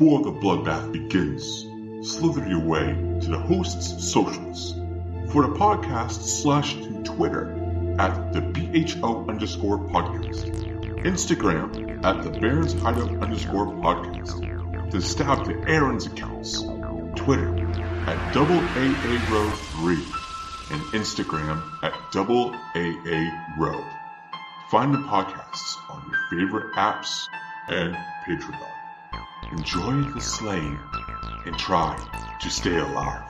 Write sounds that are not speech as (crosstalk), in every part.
Before the bloodbath begins, slither your way to the host's socials. For the podcast, slash to Twitter at the BHO underscore podcast. Instagram at the Barrens Hideout underscore podcast. To stab to Aaron's accounts. Twitter at double AA row 3 and Instagram at double AA row. Find the podcasts on your favorite apps and Patreon. Enjoy the slaying and try to stay alive.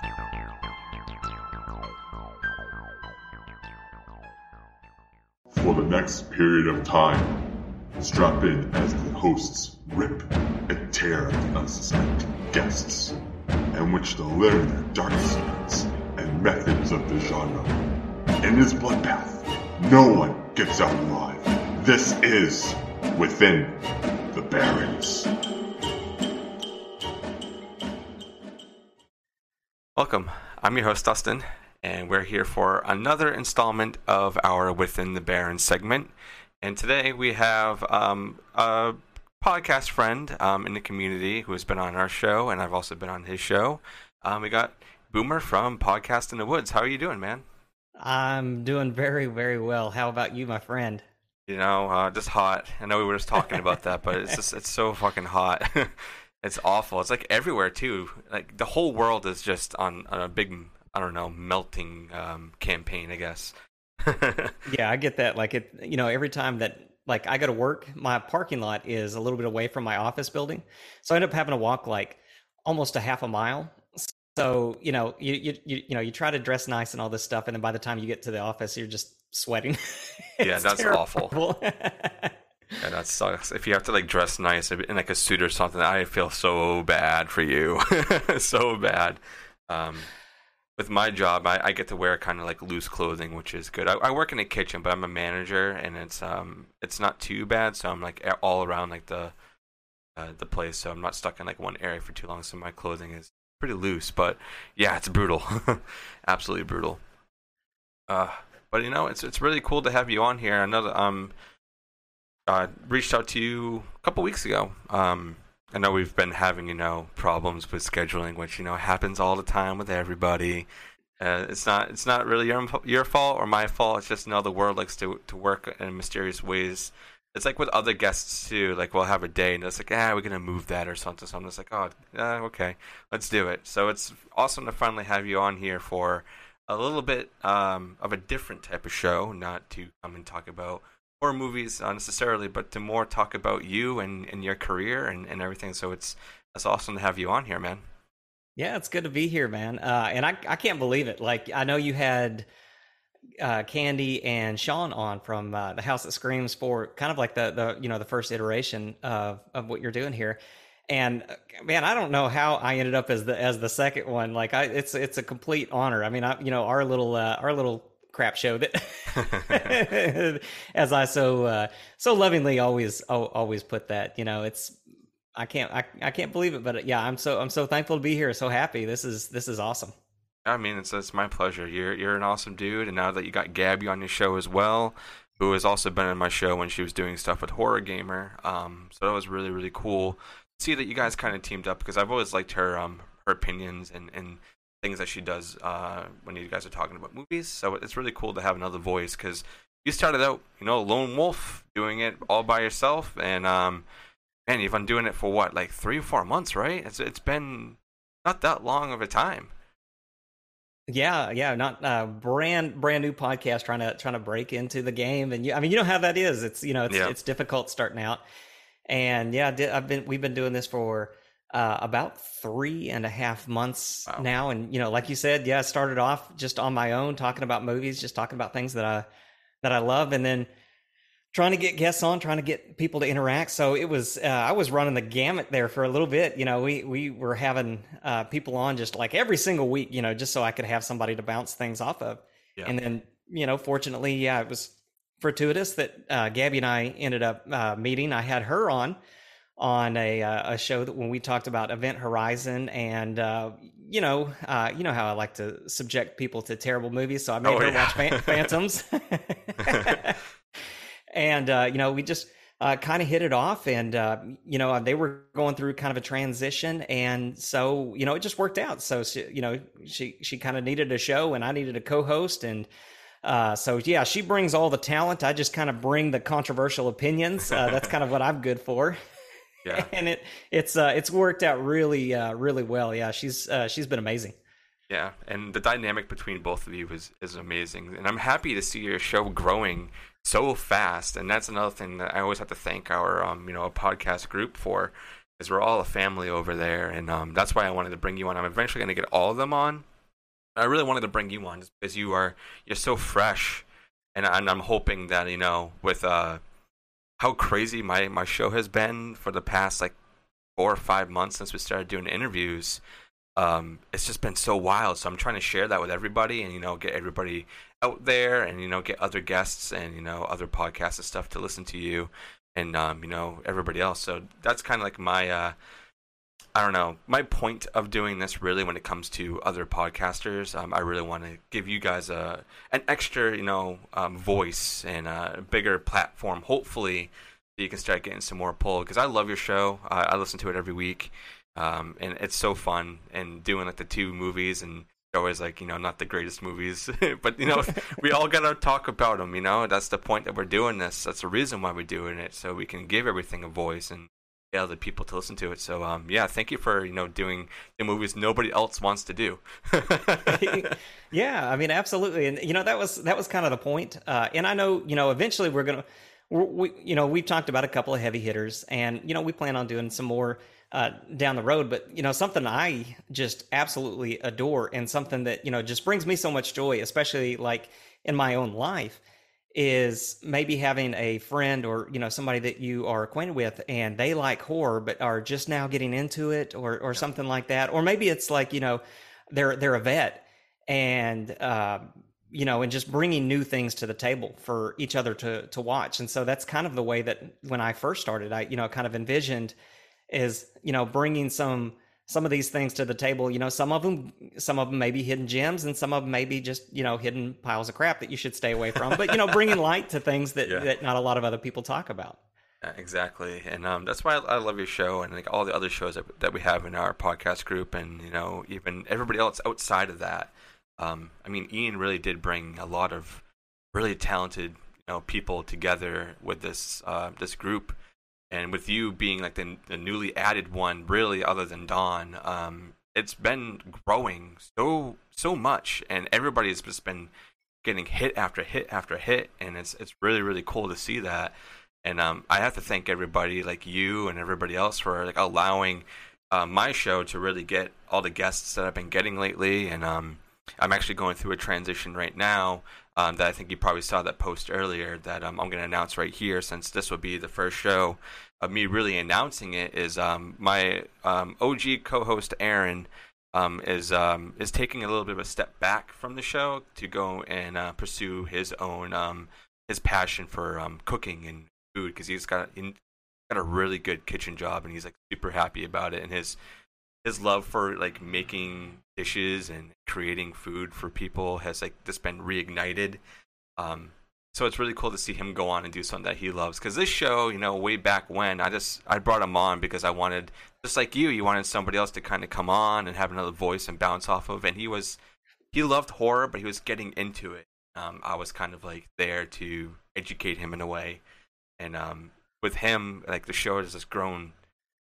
For the next period of time, strap in as the hosts rip and tear at the unsuspecting guests, in which they'll learn their dark secrets and methods of the genre. In this bloodbath, no one gets out alive. This is Within the Barrens. Welcome. I'm your host, Dustin, and we're here for another installment of our Within the Barrens segment. And today we have um, a podcast friend um, in the community who has been on our show, and I've also been on his show. Um, we got Boomer from Podcast in the Woods. How are you doing, man? I'm doing very, very well. How about you, my friend? You know, uh, just hot. I know we were just talking about that, but it's (laughs) just it's so fucking hot. (laughs) It's awful. It's like everywhere too. Like the whole world is just on, on a big, I don't know, melting um, campaign. I guess. (laughs) yeah, I get that. Like it, you know, every time that like I go to work, my parking lot is a little bit away from my office building, so I end up having to walk like almost a half a mile. So you know, you you you, you know, you try to dress nice and all this stuff, and then by the time you get to the office, you're just sweating. (laughs) yeah, that's terrible. awful. (laughs) Yeah, that sucks. If you have to like dress nice in like a suit or something, I feel so bad for you, (laughs) so bad. Um, with my job, I, I, get to wear kind of like loose clothing, which is good. I, I, work in a kitchen, but I'm a manager, and it's um it's not too bad. So I'm like all around like the uh, the place, so I'm not stuck in like one area for too long. So my clothing is pretty loose, but yeah, it's brutal, (laughs) absolutely brutal. Uh, but you know, it's it's really cool to have you on here. Another um uh, reached out to you a couple weeks ago. Um, I know we've been having you know problems with scheduling, which you know happens all the time with everybody. Uh, it's not it's not really your your fault or my fault. It's just you know the world likes to to work in mysterious ways. It's like with other guests too. Like we'll have a day and it's like, ah, we're gonna move that or something. So I'm just like, oh, uh, okay, let's do it. So it's awesome to finally have you on here for a little bit um, of a different type of show, not to come and talk about horror movies uh, necessarily, but to more talk about you and, and your career and, and everything. So it's it's awesome to have you on here, man. Yeah, it's good to be here, man. Uh, and I I can't believe it. Like I know you had uh, Candy and Sean on from uh, the House that Screams for kind of like the the you know the first iteration of of what you're doing here. And uh, man, I don't know how I ended up as the as the second one. Like I, it's it's a complete honor. I mean, I you know our little uh, our little crap show that (laughs) (laughs) as I so uh, so lovingly always always put that you know it's I can't I, I can't believe it but yeah I'm so I'm so thankful to be here so happy. This is this is awesome. I mean it's it's my pleasure. You're you're an awesome dude and now that you got Gabby on your show as well who has also been on my show when she was doing stuff with Horror Gamer um so that was really really cool see that you guys kind of teamed up because I've always liked her um her opinions and and things that she does uh, when you guys are talking about movies. So it's really cool to have another voice because you started out, you know, lone wolf, doing it all by yourself, and um, man, you've been doing it for what, like three or four months, right? It's it's been not that long of a time. Yeah, yeah, not uh, brand brand new podcast trying to trying to break into the game, and you, I mean, you know how that is. It's you know, it's yeah. it's difficult starting out, and yeah, I've been we've been doing this for uh, about three and a half months wow. now. And, you know, like you said, yeah, I started off just on my own, talking about movies, just talking about things that I, that I love. And then trying to get guests on, trying to get people to interact. So it was, uh, I was running the gamut there for a little bit. You know, we, we were having uh, people on just like every single week, you know, just so I could have somebody to bounce things off of. Yeah. And then, you know, fortunately, yeah, it was fortuitous that uh, Gabby and I ended up uh, meeting. I had her on on a uh, a show that when we talked about Event Horizon and uh, you know uh, you know how I like to subject people to terrible movies, so I made oh, her yeah. watch Phantoms, (laughs) and uh, you know we just uh, kind of hit it off, and uh, you know they were going through kind of a transition, and so you know it just worked out. So she, you know she she kind of needed a show, and I needed a co-host, and uh, so yeah, she brings all the talent. I just kind of bring the controversial opinions. Uh, that's kind of what I'm good for. (laughs) Yeah, (laughs) and it it's uh, it's worked out really uh, really well. Yeah, she's uh, she's been amazing. Yeah, and the dynamic between both of you is is amazing, and I'm happy to see your show growing so fast. And that's another thing that I always have to thank our um you know a podcast group for, is we're all a family over there, and um that's why I wanted to bring you on. I'm eventually going to get all of them on. I really wanted to bring you on just because you are you're so fresh, and, and I'm hoping that you know with uh how crazy my my show has been for the past like four or five months since we started doing interviews um, it's just been so wild. So I'm trying to share that with everybody, and you know, get everybody out there, and you know, get other guests and you know, other podcasts and stuff to listen to you, and um, you know, everybody else. So that's kind of like my, uh, I don't know, my point of doing this really when it comes to other podcasters. Um, I really want to give you guys a an extra, you know, um, voice and a bigger platform. Hopefully, you can start getting some more pull because I love your show. Uh, I listen to it every week um, and it's so fun and doing like the two movies and always like you know not the greatest movies (laughs) but you know we all gotta talk about them you know that's the point that we're doing this that's the reason why we're doing it so we can give everything a voice and other people to listen to it. So um yeah thank you for you know doing the movies nobody else wants to do. (laughs) (laughs) Yeah i mean absolutely. And you know that was that was kind of the point. Uh and i know you know eventually we're gonna we you know we've talked about a couple of heavy hitters and you know we plan on doing some more uh, down the road. But you know, something I just absolutely adore, and something that you know just brings me so much joy, especially like in my own life, is maybe having a friend or you know somebody that you are acquainted with, and they like horror but are just now getting into it, or or something like that, or maybe it's like you know they're they're a vet and. Uh, you know, and just bringing new things to the table for each other to to watch. And so that's kind of the way that when I first started, I you know kind of envisioned is you know bringing some some of these things to the table. You know some of them some of them may be hidden gems and some of them may be just you know hidden piles of crap that you should stay away from. But you know (laughs) bringing light to things that, yeah. that not a lot of other people talk about. Yeah, exactly. And um, that's why I, love your show and like all the other shows that, that we have in our podcast group and you know even everybody else outside of that. Um, i mean ian really did bring a lot of really talented you know people together with this uh, this group and with you being like the, the newly added one, really, other than Dawn, um, it's been growing so so much, and everybody's just been getting hit after hit after hit, and it's it's really really cool to see that. And um, I have to thank everybody like you and everybody else for like allowing uh, my show to really get all the guests that I've been getting lately, and um, I'm actually going through a transition right now um, that I think you probably saw that post earlier that um, I'm going to announce right here since this will be the first show. Of me really announcing it is um, my um, OG co-host Aaron um, is um, is taking a little bit of a step back from the show to go and uh, pursue his own his passion for cooking and food because he's got he's got a really good kitchen job and he's like super happy about it and his his love for like making dishes and creating food for people has like just been reignited. Um, so it's really cool to see him go on and do something that he loves. Because this show, you know, way back when, I just I brought him on because I wanted, just like you, you wanted somebody else to kind of come on and have another voice and bounce off of. And he was, he loved horror, but he was getting into it. Um, I was kind of like there to educate him in a way, and um, with him, like the show has just grown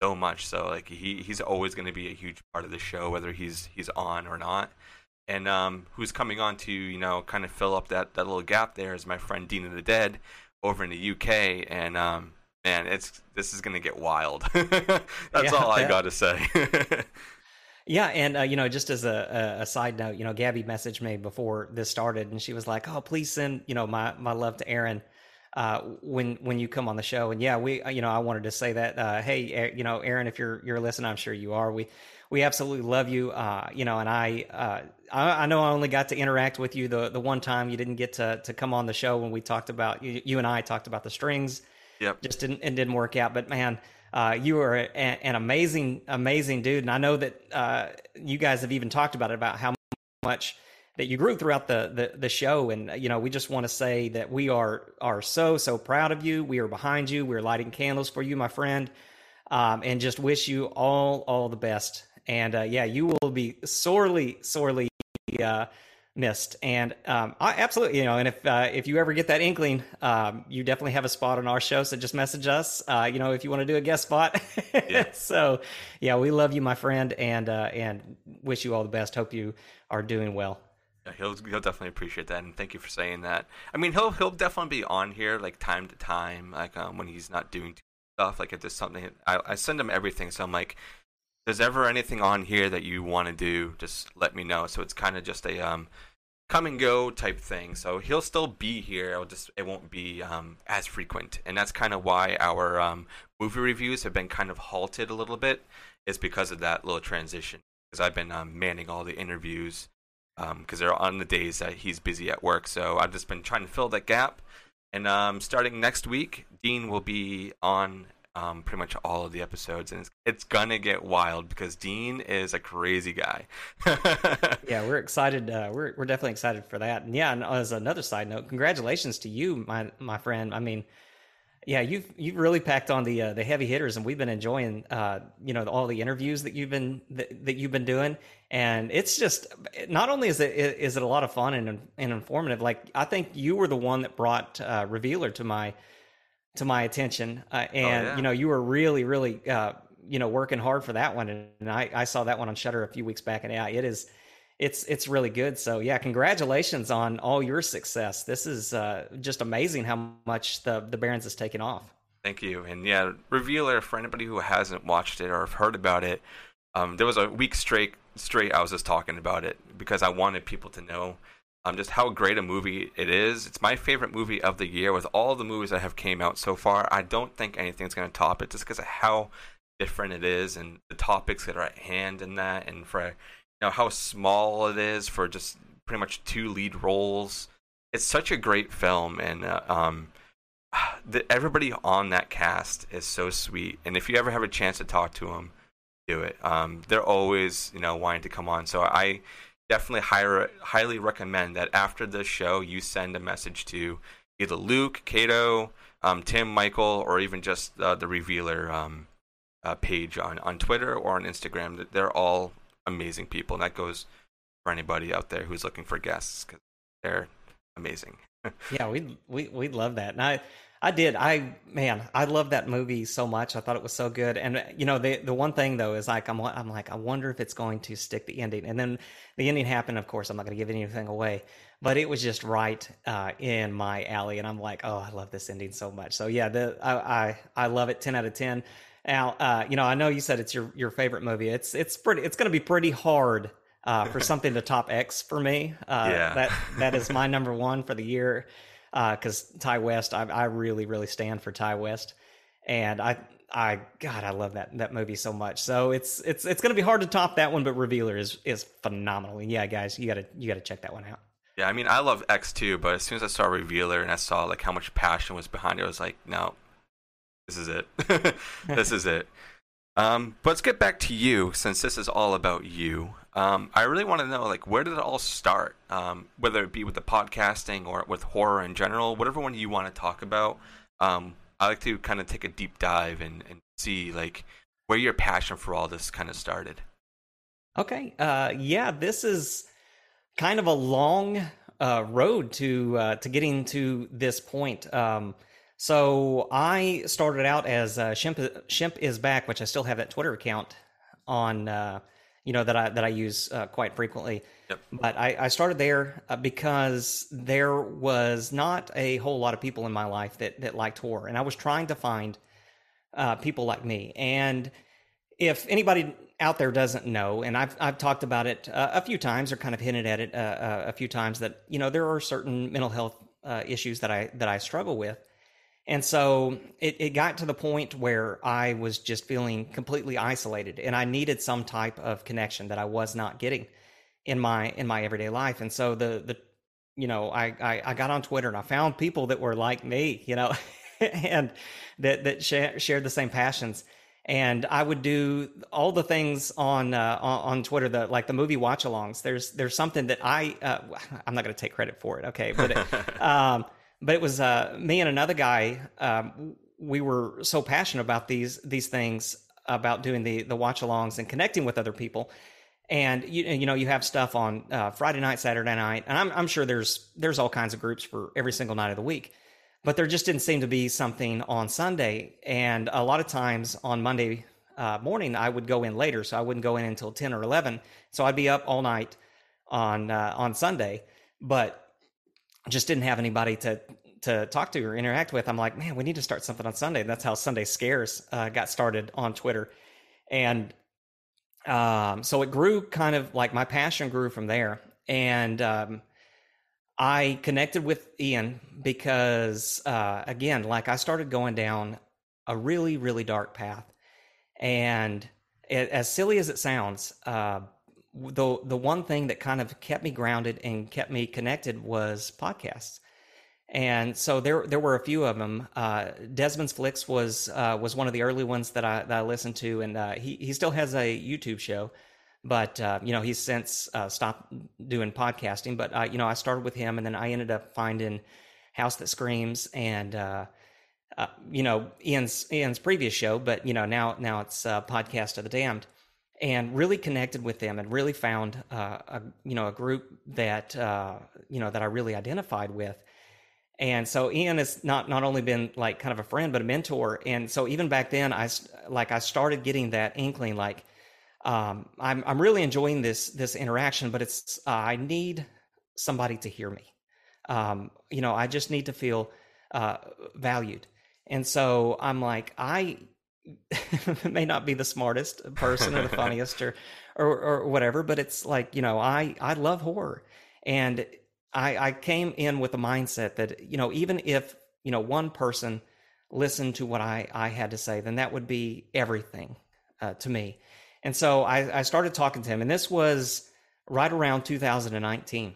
so much. So like he he's always going to be a huge part of the show, whether he's he's on or not. And um, who's coming on to you know kind of fill up that that little gap there is my friend Dean of the Dead over in the UK, and um, man, it's this is going to get wild. (laughs) That's yeah, all I got to say. (laughs) Yeah, and uh, you know, just as a, a, side note, you know, Gabby messaged me before this started, and she was like, "Oh, please send you know my my love to Aaron." Uh, when when you come on the show. And yeah, we you know I wanted to say that uh, hey you know Aaron, if you're you're listening, I'm sure you are. We we absolutely love you. Uh, you know, and I, uh, I, I know I only got to interact with you the the one time you didn't get to to come on the show when we talked about you, you and I talked about the strings. Yep. Just didn't it didn't work out, but man. Uh, you are a, an amazing, amazing dude, and I know that uh, you guys have even talked about it about how much that you grew throughout the, the the show. And you know we just want to say that we are are so so proud of you. We are behind you. We're lighting candles for you my friend. Um, and just wish you all all the best. And uh, yeah you will be sorely sorely uh, missed. And um, I, absolutely you know and if uh, if you ever get that inkling um, you definitely have a spot on our show. So just message us uh, you know if you want to do a guest spot. Yeah. (laughs) so yeah we love you my friend. And uh, and wish you all the best. Hope you are doing well he'll he'll definitely appreciate that, and thank you for saying that. I mean, he'll he'll definitely be on here like time to time, like um, when he's not doing stuff. Like if there's something, I, I send him everything. So I'm like, there's ever anything on here that you want to do, just let me know. So it's kind of just a um, come and go type thing. So he'll still be here. It'll just it won't be um, as frequent, and that's kind of why our um, movie reviews have been kind of halted a little bit. Is because of that little transition. Because I've been um, manning all the interviews because um, they're on the days that he's busy at work. So I've just been trying to fill that gap. And um, starting next week, Dean will be on um, pretty much all of the episodes, and it's, it's, gonna get wild because Dean is a crazy guy. (laughs) yeah, we're excited. Uh, we're we're definitely excited for that. And yeah, and as another side note, congratulations to you, my my friend. I mean, yeah, you've you've really packed on the uh, the heavy hitters, and we've been enjoying uh, you know all the interviews that you've been that, that, you've been doing, and it's just not only is it is it a lot of fun and and informative. Like I think you were the one that brought uh, Revealer to my to my attention, uh, oh, and oh, yeah. you know you were really really uh, you know working hard for that one, and I, I saw that one on Shudder a few weeks back, and yeah, it is it's it's really good. So yeah, congratulations on all your success. This is uh, just amazing how much the the Barrens has taken off. Thank you, and yeah, Revealer for anybody who hasn't watched it or have heard about it. Um, there was a week straight straight I was just talking about it because I wanted people to know um, just how great a movie it is. It's my favorite movie of the year with all the movies that have came out so far. I don't think anything's going to top it just because of how different it is and the topics that are at hand in that, and for you know how small it is for just pretty much two lead roles. It's such a great film, and uh, um, (sighs) the, everybody on that cast is so sweet. And if you ever have a chance to talk to them, do it. Um, they're always you know wanting to come on. So I definitely higher, highly recommend that after the show you send a message to either Luke, Caito, um, Tim, Michael, or even just uh, the Revealer um, uh, page on, on Twitter or on Instagram. They're all amazing people, and that goes for anybody out there who's looking for guests because they're amazing. (laughs) yeah, we we we love that, and I I did. I man, I love that movie so much. I thought it was so good. And you know, the the one thing though is like I'm I'm like I wonder if it's going to stick the ending. And then the ending happened. Of course, I'm not going to give anything away, but it was just right uh, in my alley. And I'm like, oh, I love this ending so much. So yeah, the I I, I love it. Ten out of ten. Now, uh, you know, I know you said it's your your favorite movie. It's it's pretty. It's going to be pretty hard uh, for something to top X for me. Uh, yeah. that that is my number one for the year because uh, Ti West. I, I really really stand for Ti West, and I I God I love that that movie so much. So it's it's it's going to be hard to top that one, but Revealer is is phenomenal. And yeah, guys, you gotta you gotta check that one out. Yeah, I mean, I love X too, but as soon as I saw Revealer and I saw like how much passion was behind it, I was like, no, this is it. (laughs) this is it. Um, but let's get back to you, since this is all about you. Um, I really want to know, like, where did it all start? Um, whether it be with the podcasting or with horror in general, whatever one you want to talk about. Um, I like to kind of take a deep dive and, and see, like, where your passion for all this kind of started. Okay. Uh, yeah, this is kind of a long uh, road to uh, to getting to this point. Um, so I started out as uh, Shemp, Shemp is back, which I still have that Twitter account on, uh, you know that I that I use uh, quite frequently. Yep. But I, I started there uh, because there was not a whole lot of people in my life that that liked horror, and I was trying to find uh, people like me. And if anybody out there doesn't know, and I've I've talked about it uh, a few times or kind of hinted at it a few times that you know there are certain mental health issues that I that I struggle with and so it, it got to the point where I was just feeling completely isolated and I needed some type of connection that I was not getting in my in my everyday life. And so the the you know, I, I, I got on Twitter and I found people that were like me, you know, (laughs) and that that sh- shared the same passions. and I would do all the things on uh, on Twitter, the like the movie watch-alongs. There's there's something that I uh, I'm not going to take credit for it, okay, but (laughs) um, but it was uh, me and another guy. Um, we were so passionate about these these things about doing the the watch-alongs and connecting with other people. And you you know you have stuff on uh, Friday night, Saturday night, and I'm I'm sure there's there's all kinds of groups for every single night of the week but there just didn't seem to be something on Sunday. And a lot of times on Monday uh, morning, I would go in later, so I wouldn't go in until ten or eleven. So I'd be up all night on uh, on Sunday, but just didn't have anybody to to talk to or interact with. I'm like, man, we need to start something on Sunday. And that's how Sunday Scares uh, got started on Twitter, and um, so it grew kind of like my passion grew from there. And um, I connected with Ian because, uh, again, like I started going down a really, really dark path. And it, as silly as it sounds, uh, the the one thing that kind of kept me grounded and kept me connected was podcasts. And so there there were a few of them. Uh, Desmond's Flicks was uh, was one of the early ones that I that I listened to, and uh, he he still has a YouTube show but uh, you know he's since uh, stopped doing podcasting. But uh, you know I started with him, and then I ended up finding House That Screams and you know Ian's Ian's previous show. But you know now now it's podcast of the damned, and really connected with them, and really found a you know a group that you know that I really identified with. And so Ian has not not only been like kind of a friend, but a mentor. And so even back then, I like I started getting that inkling, like um, I'm I'm really enjoying this this interaction, but it's uh, I need somebody to hear me. Um, you know, I just need to feel uh, valued, and so I'm like, I (laughs) may not be the smartest person or the (laughs) funniest or, or or whatever, but it's like you know, I I love horror, and I I came in with a mindset that you know, even if you know one person listened to what I I had to say, then that would be everything uh, to me and so I, I started talking to him, and this was right around 2019.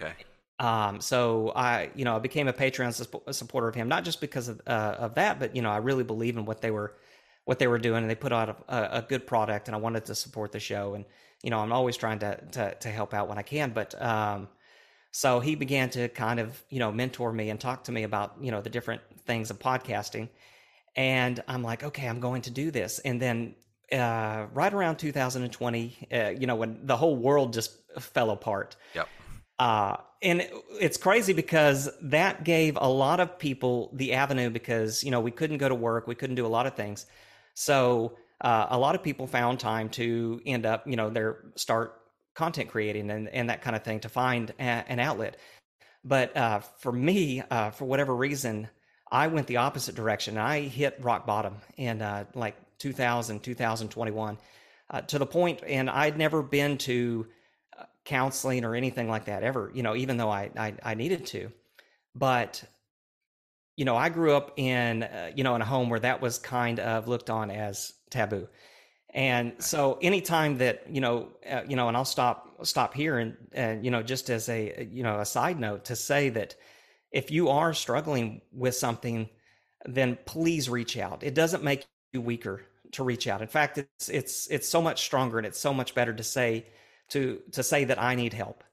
Okay. Um, so I, you know, I became a Patreon su- supporter of him, not just because of, uh, of that, but you know, I really believe in what they were, what they were doing, and they put out a, a, good product, and I wanted to support the show, and you know, I'm always trying to to, to help out when I can, but um, so he began to kind of, you know, mentor me and talk to me about, you know, the different things of podcasting, and I'm like, okay, I'm going to do this, and then uh, right around 2020, uh, you know, when the whole world just fell apart. Yep. Uh, and it's crazy because that gave a lot of people the avenue because, you know, we couldn't go to work, we couldn't do a lot of things. So uh, a lot of people found time to end up, you know, their start content creating and, and that kind of thing to find a, an outlet. But uh, for me, uh, for whatever reason, I went the opposite direction. I hit rock bottom in uh, like 2000, 2021, uh, to the point, and I'd never been to uh, counseling or anything like that ever, you know, even though I, I, I needed to. But, you know, I grew up in, uh, you know, in a home where that was kind of looked on as taboo. And so anytime that, you know, uh, you know, and I'll stop, stop here and, and, you know, just as a, you know, a side note to say that if you are struggling with something, then please reach out. It doesn't make you weaker to reach out. In fact, it's it's it's so much stronger and it's so much better to say to to say that I need help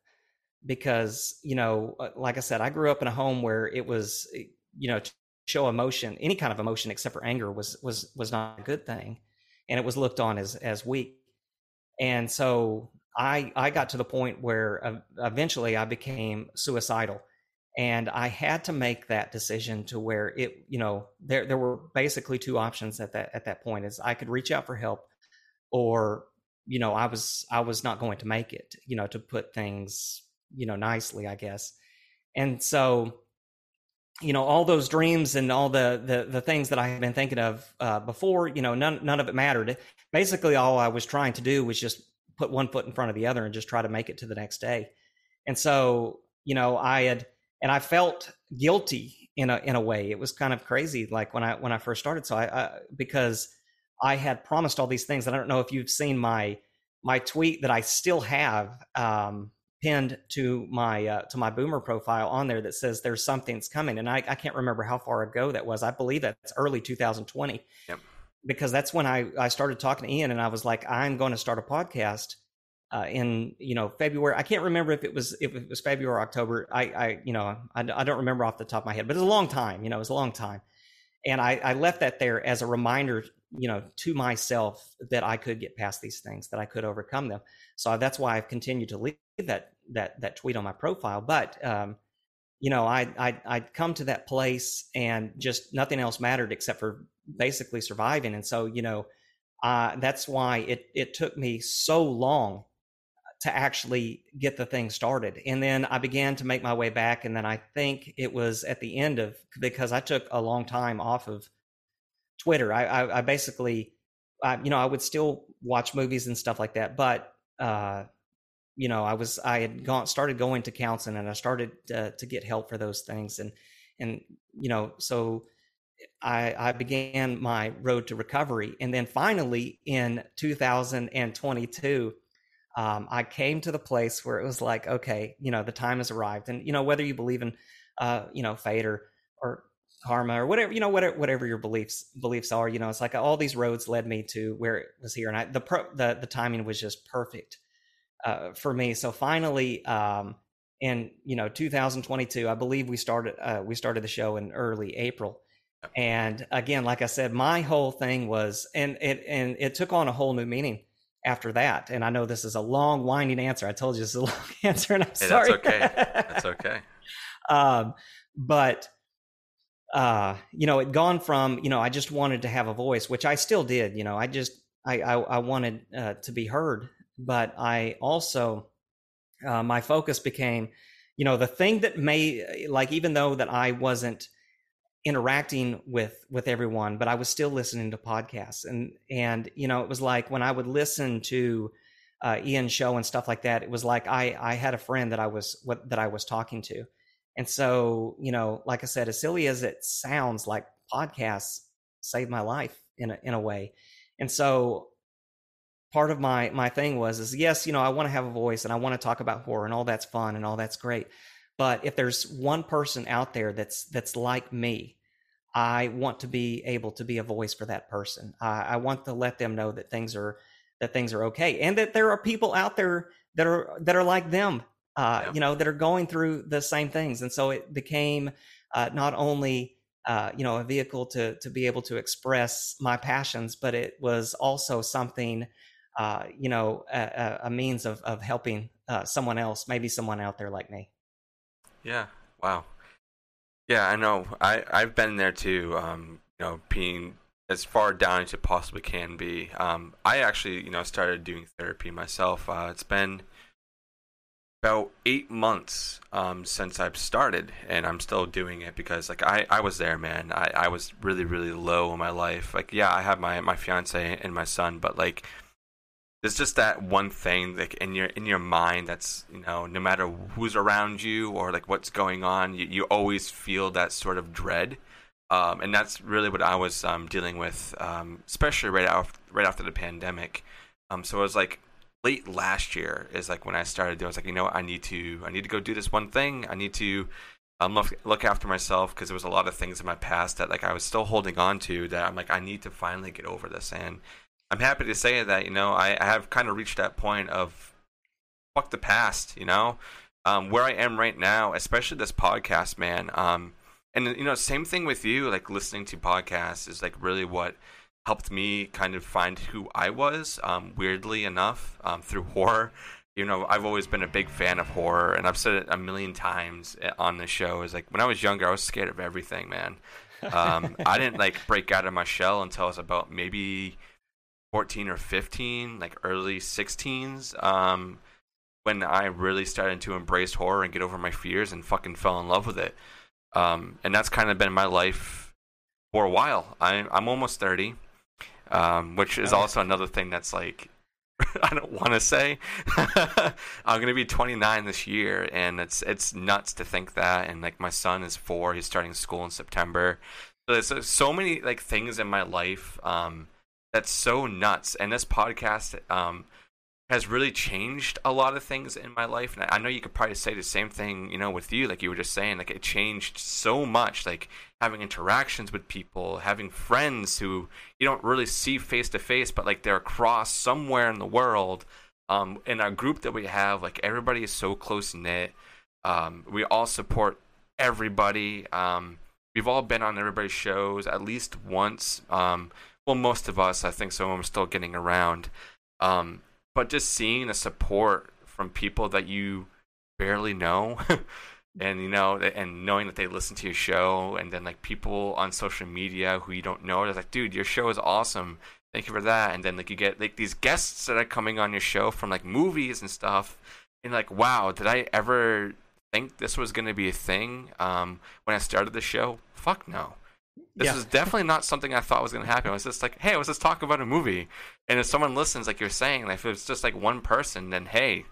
because you know, uh, like I said, I grew up in a home where it was you know to show emotion, any kind of emotion except for anger was was was not a good thing, and it was looked on as as weak. And so I I got to the point where eventually I became suicidal. And I had to make that decision to where it, you know, there there were basically two options at that at that point is I could reach out for help, or you know I was I was not going to make it, you know, to put things you know nicely, I guess, and so you know all those dreams and all the the, the things that I had been thinking of uh, before, you know, none none of it mattered. Basically, all I was trying to do was just put one foot in front of the other and just try to make it to the next day, and so you know I had and I felt guilty in a in a way. It was kind of crazy, like when I when I first started. So I, I because I had promised all these things. And I don't know if you've seen my my tweet that I still have um, pinned to my uh, to my boomer profile on there that says there's something's coming, and I, I can't remember how far ago that was. I believe that's early 2020. Yep. because that's when I I started talking to Ian, and I was like, I'm going to start a podcast. Uh, in you know February. I can't remember if it was if it was February or October. I, I you know I, I don't remember off the top of my head, but it's a long time. You know, it was a long time, and I, I left that there as a reminder you know to myself that I could get past these things, that I could overcome them. So that's why I've continued to leave that that that tweet on my profile. But um, you know, I I I'd come to that place and just nothing else mattered except for basically surviving. And so you know, uh, that's why it it took me so long to actually get the thing started. And then I began to make my way back. And then I think it was at the end of because I took a long time off of Twitter. I, I, I basically, I, you know, I would still watch movies and stuff like that, but uh, you know, I was I had gone started going to counseling and I started uh, to get help for those things and and you know so I I began my road to recovery. And then finally in 2022 um, I came to the place where it was like okay you know the time has arrived. And you know whether you believe in uh, you know fate or or karma or whatever you know whatever whatever your beliefs beliefs are you know it's like all these roads led me to where it was here. And I the pro, the the timing was just perfect uh, for me. So finally um in you know 2022 I believe we started uh, we started the show in early April. And again like I said my whole thing was and it and it took on a whole new meaning after that. And I know this is a long winding answer. I told you this is a (laughs) long answer and I'm hey, sorry. that's okay. That's (laughs) okay. Um but uh, you know, it gone from, you know, I just wanted to have a voice, which I still did, you know, I just, I, I, I wanted uh, to be heard, but I also, uh, my focus became, you know, the thing that may, like, even though that I wasn't interacting with, with everyone, but I was still listening to podcasts and, and, you know, it was like when I would listen to, uh, Ian's show and stuff like that, it was like I, I had a friend that I was, what, that I was talking to and so, you know, like I said, as silly as it sounds, like podcasts saved my life in a, in a way. And so part of my my thing was is yes, you know, I want to have a voice and I want to talk about horror and all that's fun and all that's great. But if there's one person out there that's that's like me, I want to be able to be a voice for that person. I, I want to let them know that things are that things are okay and that there are people out there that are that are like them uh, yeah. you know, that are going through the same things. And so it became uh, not only uh, you know a vehicle to to be able to express my passions, but it was also something uh, you know a, a, means of of helping uh, someone else, maybe someone out there like me. Yeah. Wow. Yeah, I know. I I've been there too. Um, you know, being as far down as it possibly can be. Um, I actually, you know, started doing therapy myself. Uh, it's been about eight months um, since I've started, and I'm still doing it because like I, I was there, man. I, I was really really low in my life. Like yeah, I have my my fiance and my son, but like there's just that one thing like in your in your mind that's you know no matter who's around you or like what's going on, you, you always feel that sort of dread. Um, and that's really what I was um, dealing with, um, especially right after right after the pandemic. Um, so it was like late last year is like when I started doing. I was like, you know, what? I need to, I need to go do this one thing. I need to um, look, look after myself because there was a lot of things in my past that like I was still holding on to that I'm like, I need to finally get over this. And I'm happy to say that you know I, I have kind of reached that point of fuck the past. You know, um, where I am right now, especially this podcast, man. Um, and you know, same thing with you. Like listening to podcasts is like really what helped me kind of find who I was. Um, weirdly enough, um, through horror. You know, I've always been a big fan of horror, and I've said it a million times eh, on the show. Is like when I was younger, I was scared of everything, man. Um, I didn't like break out of my shell until I was about maybe fourteen or fifteen, like early sixteens. Um, when I really started to embrace horror and get over my fears and fucking fell in love with it. Um, and that's kind of been my life for a while. I, I'm almost 30 um, which is also another thing that's like (laughs) I don't want to say. (laughs) I'm gonna be 29 this year, and it's it's nuts to think that. And like my son is four; he's starting school in September. So there's so many like things in my life um, that's so nuts. And this podcast, um, has really changed a lot of things in my life. And I know you could probably say the same thing, you know, with you, like you were just saying, like it changed so much, like having interactions with people, having friends who you don't really see face to face, but like they're across somewhere in the world. Um, in our group that we have, like everybody is so close knit. Um, we all support everybody. Um, we've all been on everybody's shows at least once. Um, well, most of us, I think some of them are still getting around. Um, but just seeing the support from people that you barely know (laughs) and you know and knowing that they listen to your show and then like people on social media who you don't know they're like dude your show is awesome. Thank you for that. And then like you get like these guests that are coming on your show from like movies and stuff and like wow did i ever think this was going to be a thing um, when i started the show? Fuck no this yeah. is definitely not something I thought was going to happen. I was just like, hey, let's just talk about a movie. And if someone listens, like you're saying, like if it's just like one person, then hey,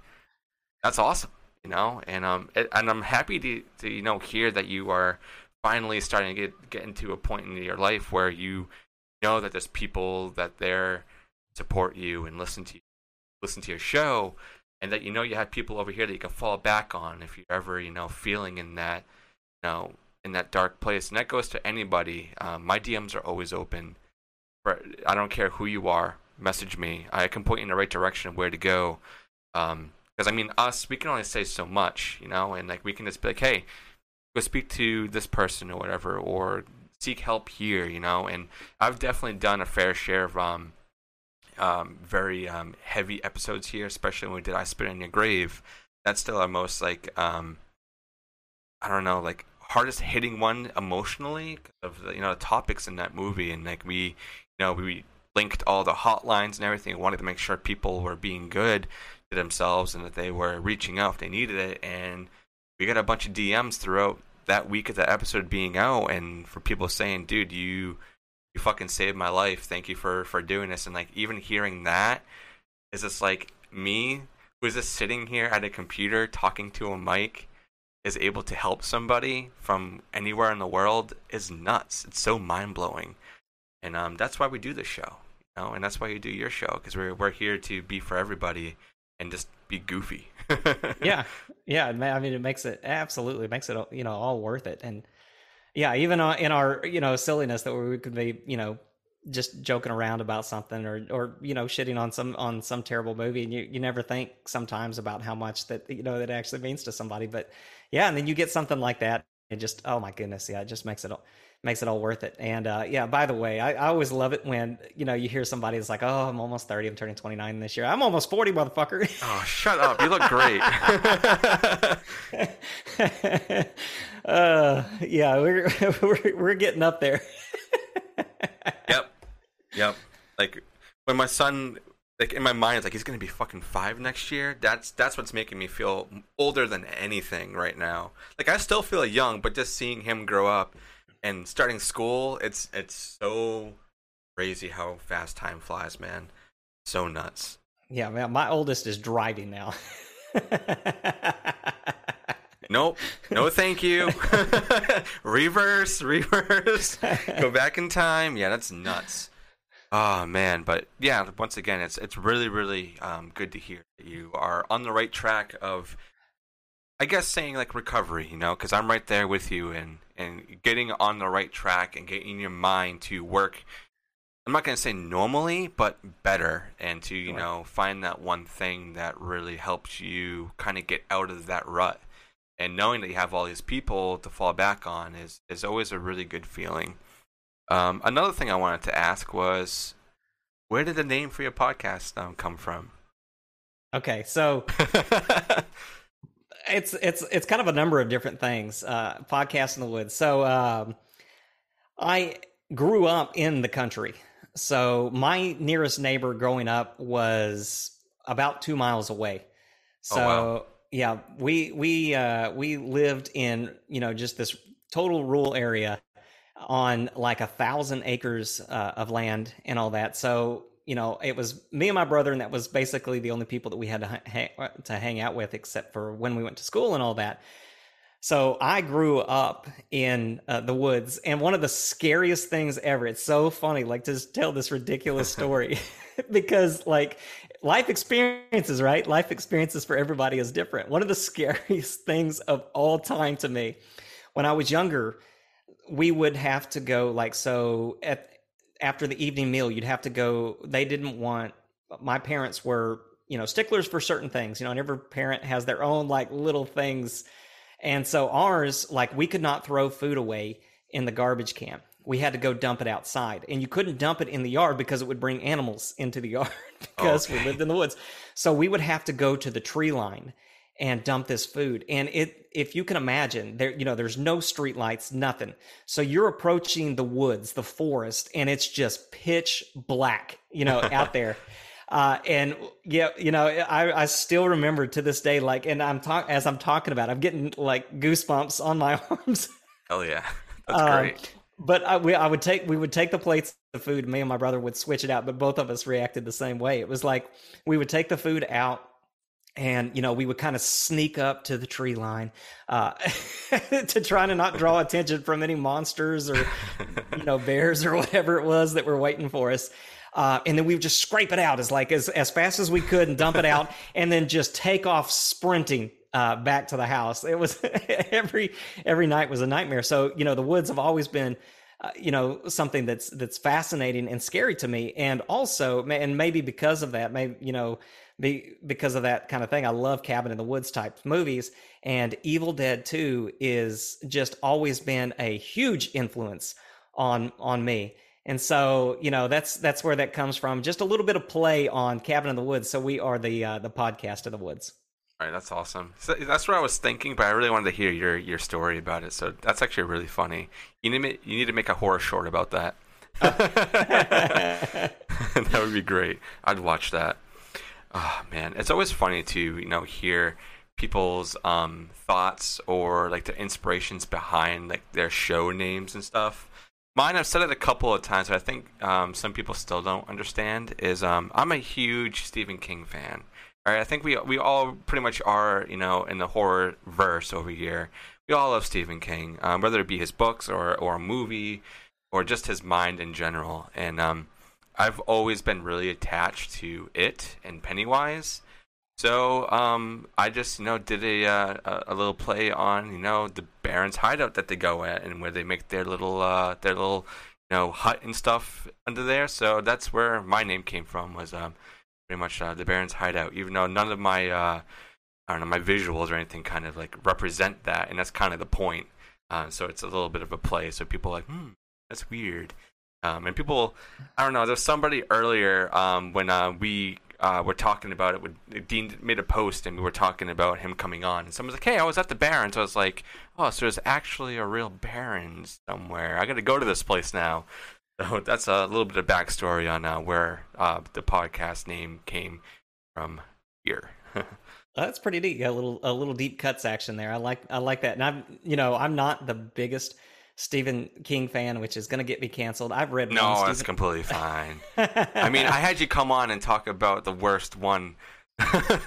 that's awesome, you know. And um, it, and I'm happy to, to you know hear that you are finally starting to get get into a point in your life where you know that there's people that there support you and listen to you, listen to your show, and that you know you have people over here that you can fall back on if you're ever you know feeling in that you know in that dark place, and that goes to anybody. Um, my DMs are always open. I don't care who you are. Message me. I can point you in the right direction of where to go. Because um, I mean, us, we can only say so much, you know, and like we can just be like, hey, go speak to this person or whatever, or seek help here, you know. And I've definitely done a fair share of um, um, very um, heavy episodes here, especially when we did I Spit on Your Grave. That's still our most like um, I don't know, like hardest hitting one emotionally of the you know the topics in that movie, and like we, you know, we linked all the hotlines and everything. wanted to make sure people were being good to themselves and that they were reaching out if they needed it. And we got a bunch of DMs throughout that week of the episode being out, and for people saying, "Dude, you." You fucking saved my life. Thank you for for doing this. And like even hearing that is just like me who's just sitting here at a computer talking to a mic is able to help somebody from anywhere in the world is nuts. It's so mind blowing, and um, that's why we do this show, you know, and that's why you do your show because we're we're here to be for everybody and just be goofy. (laughs) yeah, yeah. I mean, it makes it absolutely makes it you know all worth it, and yeah, even in our you know silliness that we could be you know just joking around about something or or you know shitting on some on some terrible movie and you, you never think sometimes about how much that you know that actually means to somebody but yeah, and then you get something like that. It just oh my goodness, yeah, it just makes it all makes it all worth it. And uh, yeah, by the way, I, I always love it when you know you hear somebody that's like, "Oh, I'm almost 30. I'm turning 29 this year. I'm almost 40, motherfucker." Oh, shut up! You look great. (laughs) uh, yeah, we're, (laughs) we're we're getting up there. (laughs) yep, yep. Like when my son like in my mind it's like he's gonna be fucking five next year. That's that's what's making me feel older than anything right now. Like i still feel young but just seeing him grow up and starting school it's it's so crazy how fast time flies man. So nuts. Yeah man my oldest is driving now. (laughs) Nope. No thank you. (laughs) Reverse reverse. (laughs) Go back in time. Yeah that's nuts Oh man, but yeah, once again, it's it's really really um, good to hear that you are on the right track of, I guess, saying like recovery. You know, because I'm right there with you and and getting on the right track and getting your mind to work. I'm not going to say normally, but better, and to you know find that one thing that really helps you kind of get out of that rut. And knowing that you have all these people to fall back on is is always a really good feeling. Um, another thing I wanted to ask was, where did the name for your podcast um, come from? Okay, so (laughs) it's it's it's kind of a number of different things. Uh, podcast in the woods. So um, I grew up in the country. So my nearest neighbor growing up was about two miles away. So oh, wow. yeah, we we uh, we lived in you know just this total rural area on like a thousand acres uh, of land and all that. So you know, it was me and my brother, and that was basically the only people that we had to hang, to hang out with, except for when we went to school and all that. So I grew up in uh, the woods, and one of the scariest things ever. It's so funny, like to tell this ridiculous (laughs) story, (laughs) because like life experiences, right? Life experiences for everybody is different. One of the scariest (laughs) things of all time to me, when I was younger, we would have to go like so at after the evening meal, you'd have to go. They didn't want. My parents were, you know, sticklers for certain things. You know, and every parent has their own like little things, and so ours, like, we could not throw food away in the garbage can we had to go dump it outside and you couldn't dump it in the yard because it would bring animals into the (laughs) yard because okay. we lived in the woods so we would have to go to the tree line and dump this food and it if you can imagine there you know there's no street lights nothing so you're approaching the woods the forest and it's just pitch black you know out (laughs) there uh, and yeah, you know, I, I still remember to this day, like, and I'm talking as I'm talking about, I'm getting like goosebumps on my (laughs) arms. Oh yeah, (laughs) that's um, great but I, we, I would take we would take the plates of food. Me and my brother would switch it out, but both of us reacted the same way. It was like we would take the food out, and you know we would kind of sneak up to the tree line uh, (laughs) to try to not draw attention from any monsters or you know bears or whatever it was that were waiting for us. Uh, and then we would just scrape it out as like as, as fast as we could and dump it out (laughs) and then just take off sprinting uh, back to the house. It was (laughs) every every night was a nightmare. So you know the woods have always been. Uh, you know something that's that's fascinating and scary to me. And also and maybe because of that maybe you know be, because of that kind of thing i love cabin in the woods type movies. And evil dead 2 is just always been a huge influence on on me. And so you know that's that's where that comes from. Just a little bit of play on cabin in the woods. So we are the uh, the podcast of the woods right, that's awesome. So that's what I was thinking, but I really wanted to hear your your story about it. So that's actually really funny. You need you need to make a horror short about that. (laughs) that would be great. I'd watch that. Oh man, it's always funny to you know hear people's um, thoughts or like the inspirations behind like their show names and stuff. Mine, I've said it a couple of times, but I think um, some people still don't understand. Is um, I'm a huge Stephen King fan. Right, I think we we all pretty much are, you know, in the horror verse over here. We all love Stephen King, um, whether it be his books or or a movie or just his mind in general. And um, I've always been really attached to it and Pennywise. So um, I just you know did a, uh, a little play on you know the Barrens hideout that they go at and where they make their little uh, their little you know hut and stuff under there. So that's where my name came from was um, pretty much uh, the Barrens hideout. Even though none of my uh, I don't know my visuals or anything kind of like represent that, and that's kind of the point. Uh, so it's a little bit of a play. So people are like, hmm, that's weird. Um, and people, I don't know. There's somebody earlier um, when uh, we uh, were talking about it. With, Dean made a post and we were talking about him coming on. And someone's like, "Hey, I was at the Baron." So I was like, "Oh, so there's actually a real Baron somewhere. I got to go to this place now." So (laughs) that's a little bit of backstory on uh, where uh, the podcast name came from here. (laughs) that's pretty deep. Yeah, a little a little deep cuts action there. I like I like that. And I'm you know I'm not the biggest Stephen King fan, which is going to get me canceled. I've read no, that's Stephen... completely fine. (laughs) I mean, I had you come on and talk about the worst one,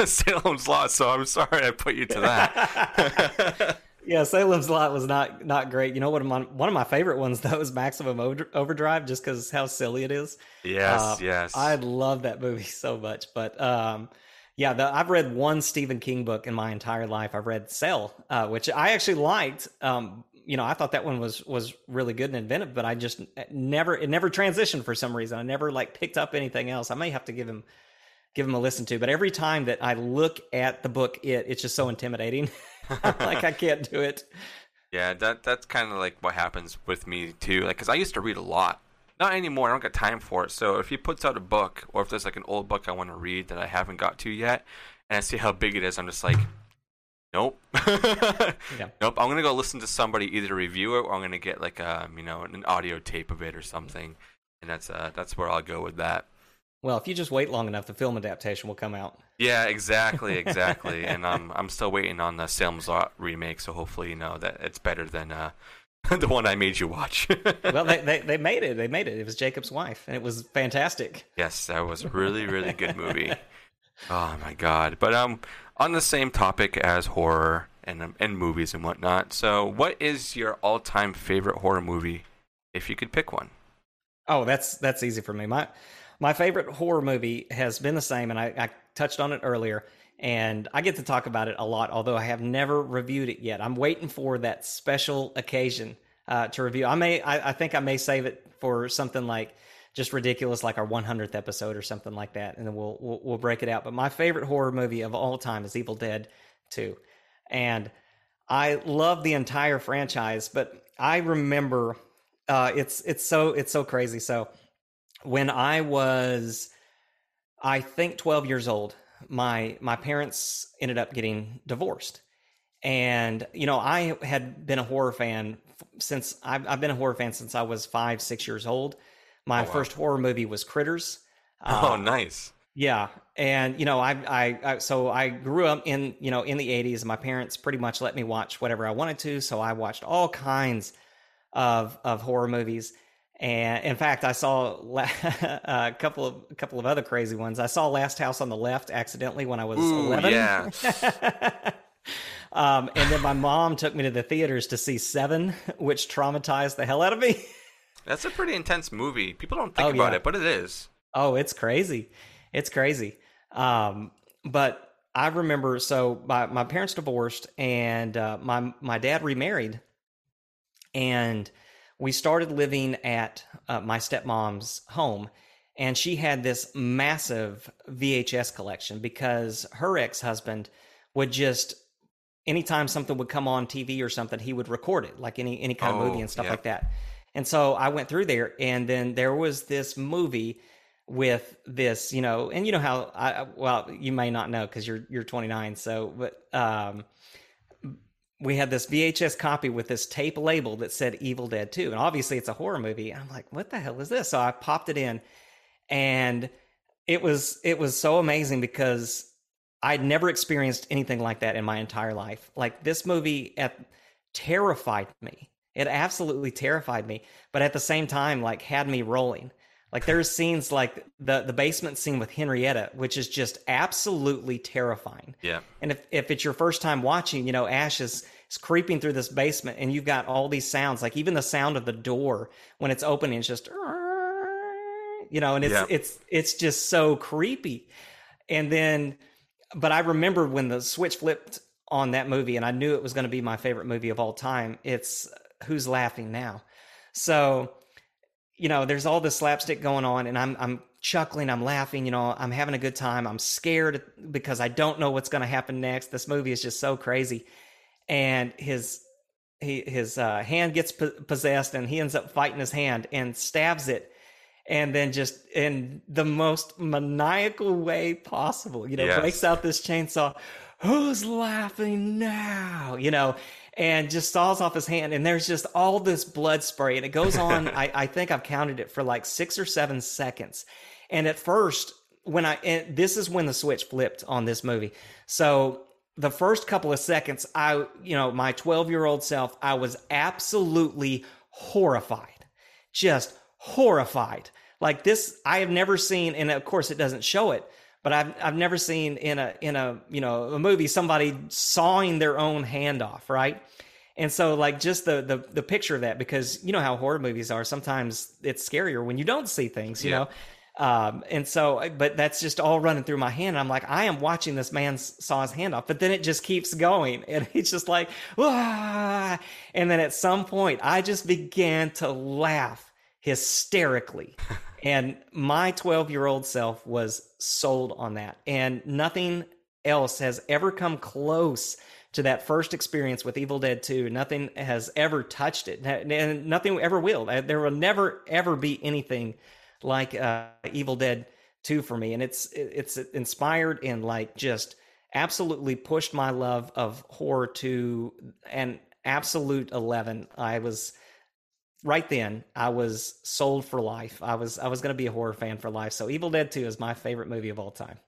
Salem's Lot. So I'm sorry I put you to that yeah, Salem's Lot was not not great. You know what? My, one of my favorite ones (laughs) though is Maximum Overdrive, just because how silly it is. Yes, uh, yes. I love that movie (laughs) so much. But um, yeah, the, I've read one Stephen King book in my entire life. I've read Cell, uh, which I actually liked. Um, you know, I thought that one was was really good and inventive, but I just never it never transitioned for some reason. I never like picked up anything else. I may have to give him give him a listen to. But every time that I look at the book, it it's just so intimidating. (laughs) (laughs) like I can't do it. Yeah, that that's kind of like what happens with me too. Like, cause I used to read a lot. Not anymore. I don't got time for it. So if he puts out a book, or if there's like an old book I want to read that I haven't got to yet, and I see how big it is, I'm just like, nope, (laughs) yeah. nope. I'm gonna go listen to somebody either review it or I'm gonna get like a um, you know an audio tape of it or something, and that's uh that's where I'll go with that. Well, if you just wait long enough, the film adaptation will come out. Yeah, exactly, (laughs) exactly. and um, I'm still waiting on the Salem's Lot remake, so hopefully, you know that it's better than uh, (laughs) the one I made you watch. (laughs) well, they, they, they made it. They made it. It was Jakob's wife, and it was fantastic. Yes, that was a really really good movie. oh my god! But um, on the same topic as horror and um, and movies and whatnot. So, what is your all time favorite horror movie, if you could pick one? Oh, that's that's easy for me. My my favorite horror movie has been the same, and I, I touched on it earlier. And I get to talk about it a lot, although I have never reviewed it yet. I'm waiting for that special occasion uh, to review. I may, I, I think I may save it for something like just ridiculous, like our 100th episode or something like that, and then we'll, we'll we'll break it out. But my favorite horror movie of all time is Evil Dead 2, and I love the entire franchise. But I remember uh, it's it's so it's so crazy. So when I was, I think 12 years old, my my parents ended up getting divorced, and you know I had been a horror fan since I've, I've been a horror fan since I was five six years old. My oh, wow. first horror movie was Critters. Oh, uh, nice. Yeah, and you know, I, I, I, so I grew up in you know in the '80s. My parents pretty much let me watch whatever I wanted to, so I watched all kinds of of horror movies. And in fact, I saw (laughs) a couple of a couple of other crazy ones. I saw Last House on the Left accidentally when I was Ooh, 11. Yeah. (laughs) um, and then my mom took me to the theaters to see Seven, which traumatized the hell out of me. (laughs) That's a pretty intense movie. People don't think oh, about yeah. it, but it is. Oh, it's crazy. It's crazy. Um, but I remember so my, my parents divorced and uh, my my dad remarried, and we started living at uh, my stepmom's home, and she had this massive VHS collection because her ex husband would just anytime something would come on TV or something, he would record it like any any kind oh, of movie and stuff like that. And so I went through there, and then there was this movie with this, you know, and you know how I well, you may not know because you're you're 29, so but um, we had this VHS copy with this tape label that said Evil Dead 2, and obviously it's a horror movie. I'm like, what the hell is this? So I popped it in, and it was it was so amazing because I'd never experienced anything like that in my entire life. Like this movie at terrified me it absolutely terrified me, but at the same time, like had me rolling. Like there's scenes like the the basement scene with Henrietta, which is just absolutely terrifying. Yeah. And if, if it's your first time watching, you know, Ash is, is creeping through this basement and you've got all these sounds, like even the sound of the door when it's opening, it's just you know, and it's yeah. it's it's just so creepy. And then but I remember when the switch flipped on that movie and I knew it was going to be my favorite movie of all time. It's who's laughing now? So, you know, there's all this slapstick going on, and I'm I'm chuckling, I'm laughing, you know, I'm having a good time. I'm scared because I don't know what's going to happen next. This movie is just so crazy, and his he his uh, hand gets possessed, and he ends up fighting his hand and stabs it. And then just in the most maniacal way possible, you know, yes. breaks out this chainsaw. Who's laughing now? You know, and just saws off his hand. And there's just all this blood spray. And it goes on, (laughs) I, I think I've counted it for like six or seven seconds. And at first, when I, this is when the switch flipped on this movie. So the first couple of seconds, I, you know, my 12 year old self, I was absolutely horrified, just horrified. Like this, I have never seen, and of course it doesn't show it, but I've I've never seen in a in a you know a movie somebody sawing their own hand off, right? And so like just the the the picture of that because you know how horror movies are. Sometimes it's scarier when you don't see things, you yeah. know. Um, and so, but that's just all running through my hand. And I'm like, I am watching this man saw his hand off, but then it just keeps going. (laughs) And it's just like, Wah! and then at some point, I just began to laugh hysterically. (laughs) and my 12 year old self was sold on that. And nothing else has ever come close to that first experience with Evil Dead 2. Nothing has ever touched it, and nothing ever will. Uh, there will never, ever be anything like uh, Evil Dead 2 for me. And it's it's inspired and like just absolutely pushed my love of horror to an absolute 11. I was right then I was sold for life. I was I was going to be a horror fan for life. So Evil Dead 2 is my favorite movie of all time.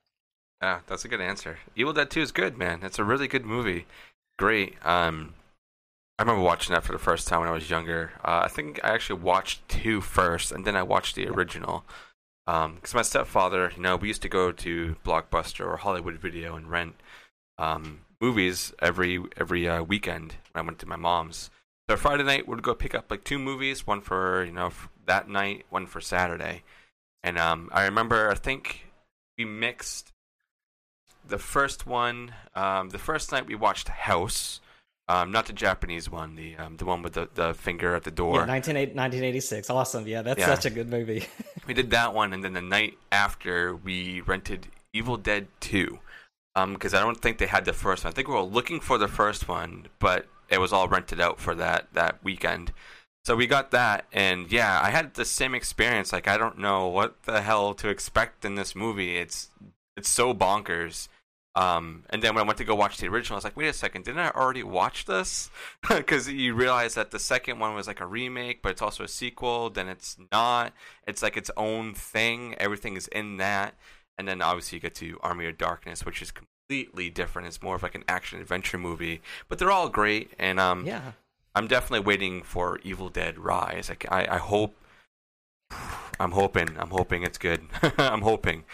Ah, that's a good answer. Evil Dead 2 is good, man. It's a really good movie. Great. Um I remember watching that for the first time when I was younger. Uh, I think I actually watched two first, and then I watched the original. Because um, my stepfather, you know, we used to go to Blockbuster or Hollywood Video and rent um, movies every every uh, weekend when I went to my mom's. So Friday night we'd go pick up like two movies, one for you know that night, one for Saturday, And um, I remember, I think we mixed the first one. Um, the first night we watched House, um, not the Japanese one, the um, the one with the, the finger at the door. Yeah, 1986. Awesome. Yeah, that's yeah. such a good movie. (laughs) we did that one, and then the night after we rented Evil Dead 2. Because um, I don't think they had the first one. I think we were looking for the first one, but it was all rented out for that that weekend. So we got that, and yeah, I had the same experience. Like I don't know what the hell to expect in this movie. It's it's so bonkers. Um, and then when I went to go watch the original, I was like, wait a second, didn't I already watch this? (laughs) Because you realize that the second one was like a remake, but it's also a sequel. Then it's not. It's like its own thing. Everything is in that. And then obviously you get to Army of Darkness, which is completely different. It's more of like an action adventure movie, but they're all great. And um, yeah, I'm definitely waiting for Evil Dead Rise. Like I, I hope. I'm hoping. I'm hoping it's good. (laughs) I'm hoping.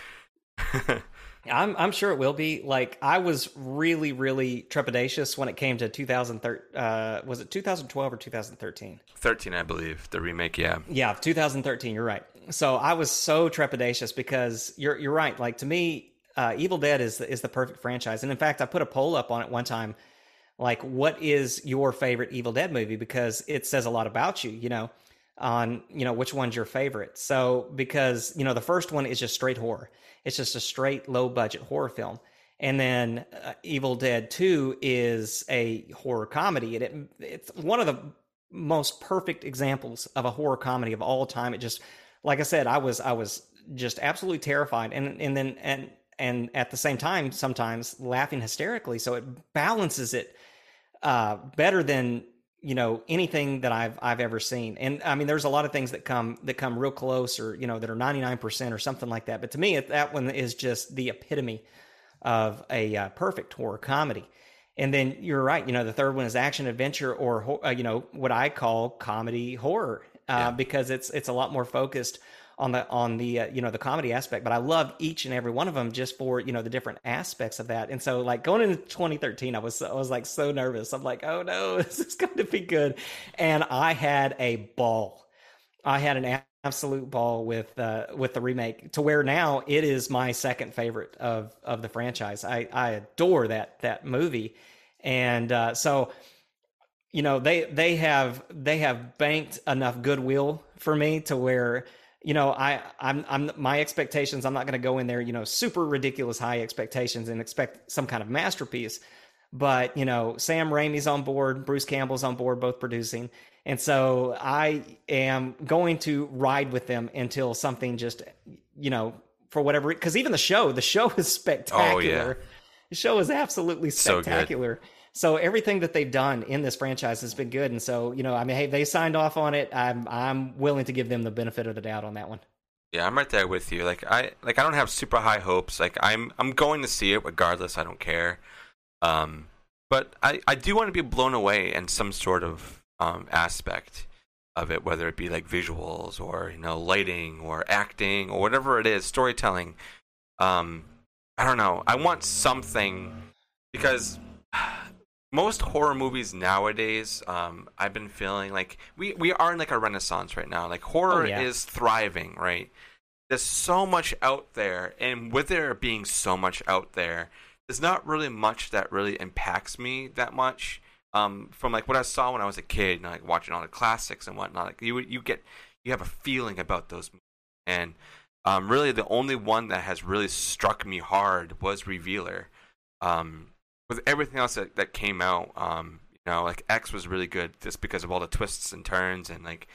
(laughs) I'm I'm sure it will be. Like I was really really trepidatious when it came to 2013. Uh, was it 2012 or 2013? 13, I believe. The remake, yeah. Yeah, 2013. You're right. So I was so trepidatious because you're you're right. Like to me, uh, Evil Dead is is the perfect franchise. And in fact, I put a poll up on it one time. Like, what is your favorite Evil Dead movie? Because it says a lot about you. You know on you know which one's your favorite so because you know the first one is just straight horror it's just a straight low budget horror film. And then uh, Evil Dead 2 is a horror comedy. And it, it's one of the most perfect examples of a horror comedy of all time. It just, like I said, I was, I was just absolutely terrified. And, and then, and, and at the same time, sometimes laughing hysterically. So it balances it uh, better than you know anything that I've I've ever seen. And I mean, there's a lot of things that come that come real close, or you know, that are 99 percent or something like that. But to me, that one is just the epitome of a uh, perfect horror comedy. And then you're right. You know, the third one is action adventure, or uh, you know, what I call comedy horror, uh, yeah. because it's it's a lot more focused on the on the uh, you know the comedy aspect but i love each and every one of them just for you know the different aspects of that. And so like going into 2013 i was i was like so nervous. I'm like oh no (laughs) this is going to be good. And i had a ball. I had an absolute ball with uh with the remake to where now it is my second favorite of of the franchise. I i adore that that movie. And uh so you know they they have they have banked enough goodwill for me to where you know, I I'm I'm my expectations. I'm not going to go in there, you know, super ridiculous high expectations and expect some kind of masterpiece. But you know, Sam Raimi's on board, Bruce Campbell's on board, both producing, and so I am going to ride with them until something just, you know, for whatever. Because even the show, the show is spectacular. (laughs) Oh, yeah. The show is absolutely spectacular. So so everything that they've done in this franchise has been good. And so, you know, I mean, hey, they signed off on it. I'm I'm willing to give them the benefit of the doubt on that one. Yeah, I'm right there with you. Like I like I don't have super high hopes. Like I'm I'm going to see it regardless. I don't care. Um, but I I do want to be blown away in some sort of um aspect of it, whether it be like visuals or you know lighting or acting or whatever it is, storytelling. Um, I don't know. I want something because most horror movies nowadays, um, I've been feeling like we, we are in like a renaissance right now. Like horror oh, yeah. is thriving, right? There's so much out there, and with there being so much out there, there's not really much that really impacts me that much. Um, from like what I saw when I was a kid, know, like watching all the classics and whatnot, like you you get you have a feeling about those movies, and um, really the only one that has really struck me hard was Revealer. Um, with everything else that, that came out, um, you know, like X was really good just because of all the twists and turns and like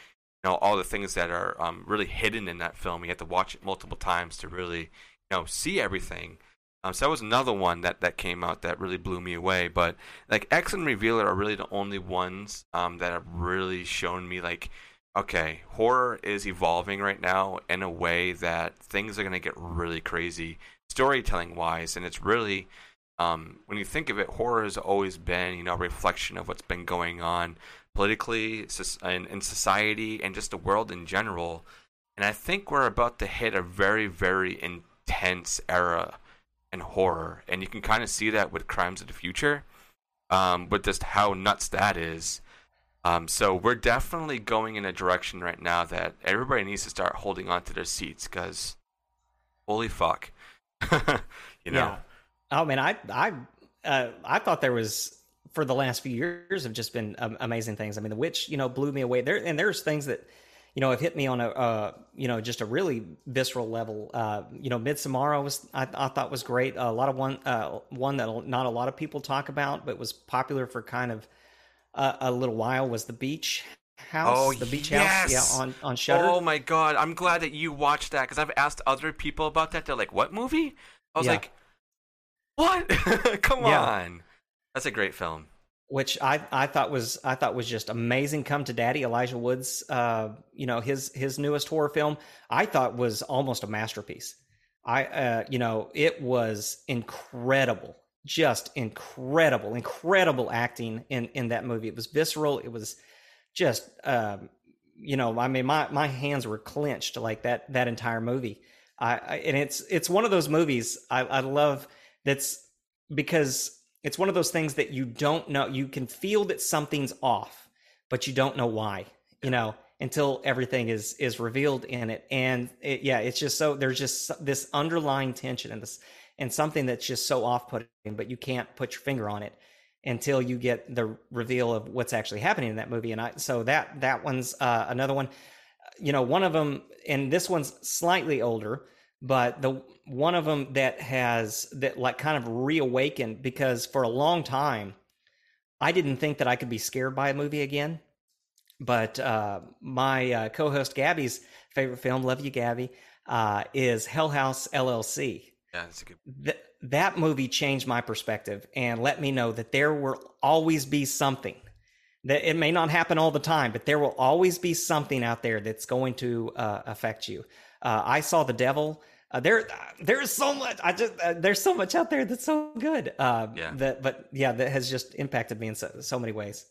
you know all the things that are um, really hidden in that film. You have to watch it multiple times to really you know see everything. Um, so that was another one that, that came out that really blew me away. But like X and Revealer are really the only ones um, that have really shown me like, okay, horror is evolving right now in a way that things are gonna get really crazy storytelling wise, and it's really um, when you think of it, horror has always been, you know, a reflection of what's been going on politically in, in society and just the world in general. And I think we're about to hit a very, very intense era in horror, and you can kind of see that with Crimes of the Future, um, with just how nuts that is. Um, so we're definitely going in a direction right now that everybody needs to start holding on to their seats because, holy fuck, (laughs) you know. Yeah. Oh man, I I uh, I thought there was for the last few years have just been um, amazing things. I mean, The Witch, you know, blew me away. There and there's things that you know have hit me on a uh, you know just a really visceral level. Uh, you know, Midsommar was I, I, thought was great. A lot of one uh, one that not a lot of people talk about, but was popular for kind of a little while was The Beach House, oh, the beach yes. house, yeah, on on Shudder. Oh my god, I'm glad that you watched that because I've asked other people about that. They're like, "What movie?" I was yeah. like, "What? (laughs) Come yeah. on!" That's a great film. Which I, I thought was I thought was just amazing. Come to Daddy, Elijah Woods. Uh, you know his his newest horror film. I thought was almost a masterpiece. I uh, you know it was incredible, just incredible, incredible acting in in that movie. It was visceral. It was just um, you know I mean my my hands were clenched like that that entire movie. I, I and it's it's one of those movies I, I love that's because it's one of those things that you don't know. You can feel that something's off, but you don't know why. You know until everything is is revealed in it and it, yeah it's just so there's just this underlying tension and this and something that's just so off-putting but you can't put your finger on it until you get the reveal of what's actually happening in that movie and i so that that one's uh, another one you know one of them and this one's slightly older but the one of them that has that like kind of reawakened because for a long time I didn't think that I could be scared by a movie again. But uh, my uh, co-host Gabby's favorite film, love you, Gabby, uh, is Hell House LLC. Yeah, that's a good. Th- that movie changed my perspective and let me know that there will always be something that it may not happen all the time, but there will always be something out there that's going to uh, affect you. Uh, I saw the devil. Uh, there, there's so much. I just uh, there's so much out there that's so good. Uh, yeah. That, but yeah, that has just impacted me in so, so many ways.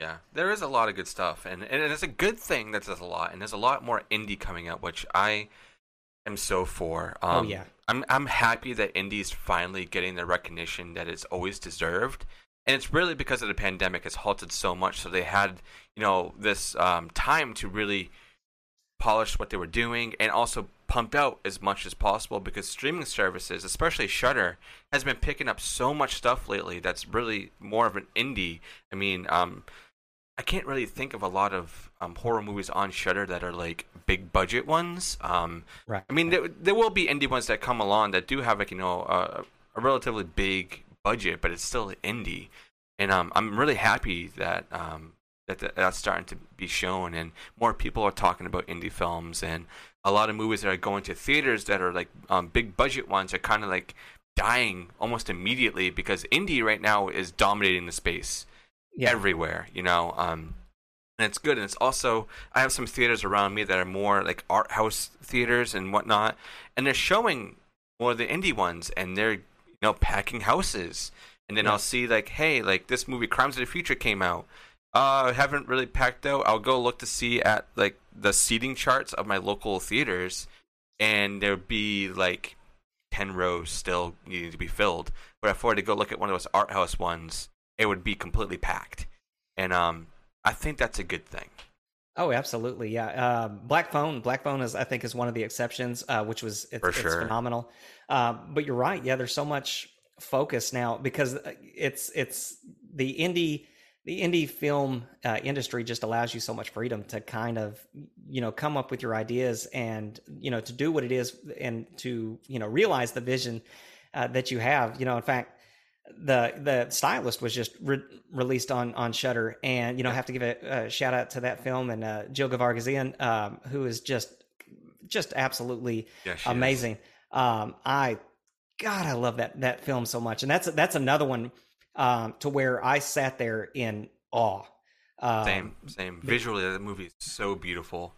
Yeah, there is a lot of good stuff, and and it's a good thing that there's a lot, and there's a lot more indie coming out, which I am so for. Oh, um, oh yeah, I'm I'm happy that indie's finally getting the recognition that it's always deserved, and it's really because of the pandemic has halted so much, so they had you know this um, time to really polish what they were doing and also pumped out as much as possible because streaming services, especially Shudder, has been picking up so much stuff lately that's really more of an indie. I mean, um, I can't really think of a lot of um, horror movies on Shudder that are like big budget ones. Um, right. I mean, there, there will be indie ones that come along that do have like you know a, a relatively big budget, but it's still indie. And um, I'm really happy that um, that that's starting to be shown, and more people are talking about indie films, and a lot of movies that are going to theaters that are like um, big budget ones are kind of like dying almost immediately because indie right now is dominating the space yeah. everywhere, you know. Um, and it's good, and it's also I have some theaters around me that are more like art house theaters and whatnot, and they're showing more of the indie ones, and they're you know packing houses. And then yeah. I'll see like, hey, like this movie Crimes of the Future came out uh, haven't really packed out. I'll go look to see at like the seating charts of my local theaters, and there'd be like ten rows still needing to be filled. But if I were to go look at one of those art house ones, it would be completely packed, and um, I think that's a good thing. Oh, absolutely, yeah. Uh, Black Phone, Black Phone is I think is one of the exceptions, uh, which was it's, it's phenomenal. Uh, but you're right, yeah. There's so much focus now because it's it's the indie the indie film uh, industry just allows you so much freedom to kind of you know come up with your ideas and you know to do what it is and to you know realize the vision uh, that you have. You know in fact the the stylist was just re- released on on Shudder, and you know I have to give a, a, shout out to that film and uh, Jill Gevargizian, um, who is just just absolutely yeah, amazing. Um, I God I love that that film so much. And that's that's another one um, to where I sat there in awe. Um, same, same. Visually, the movie is so beautiful.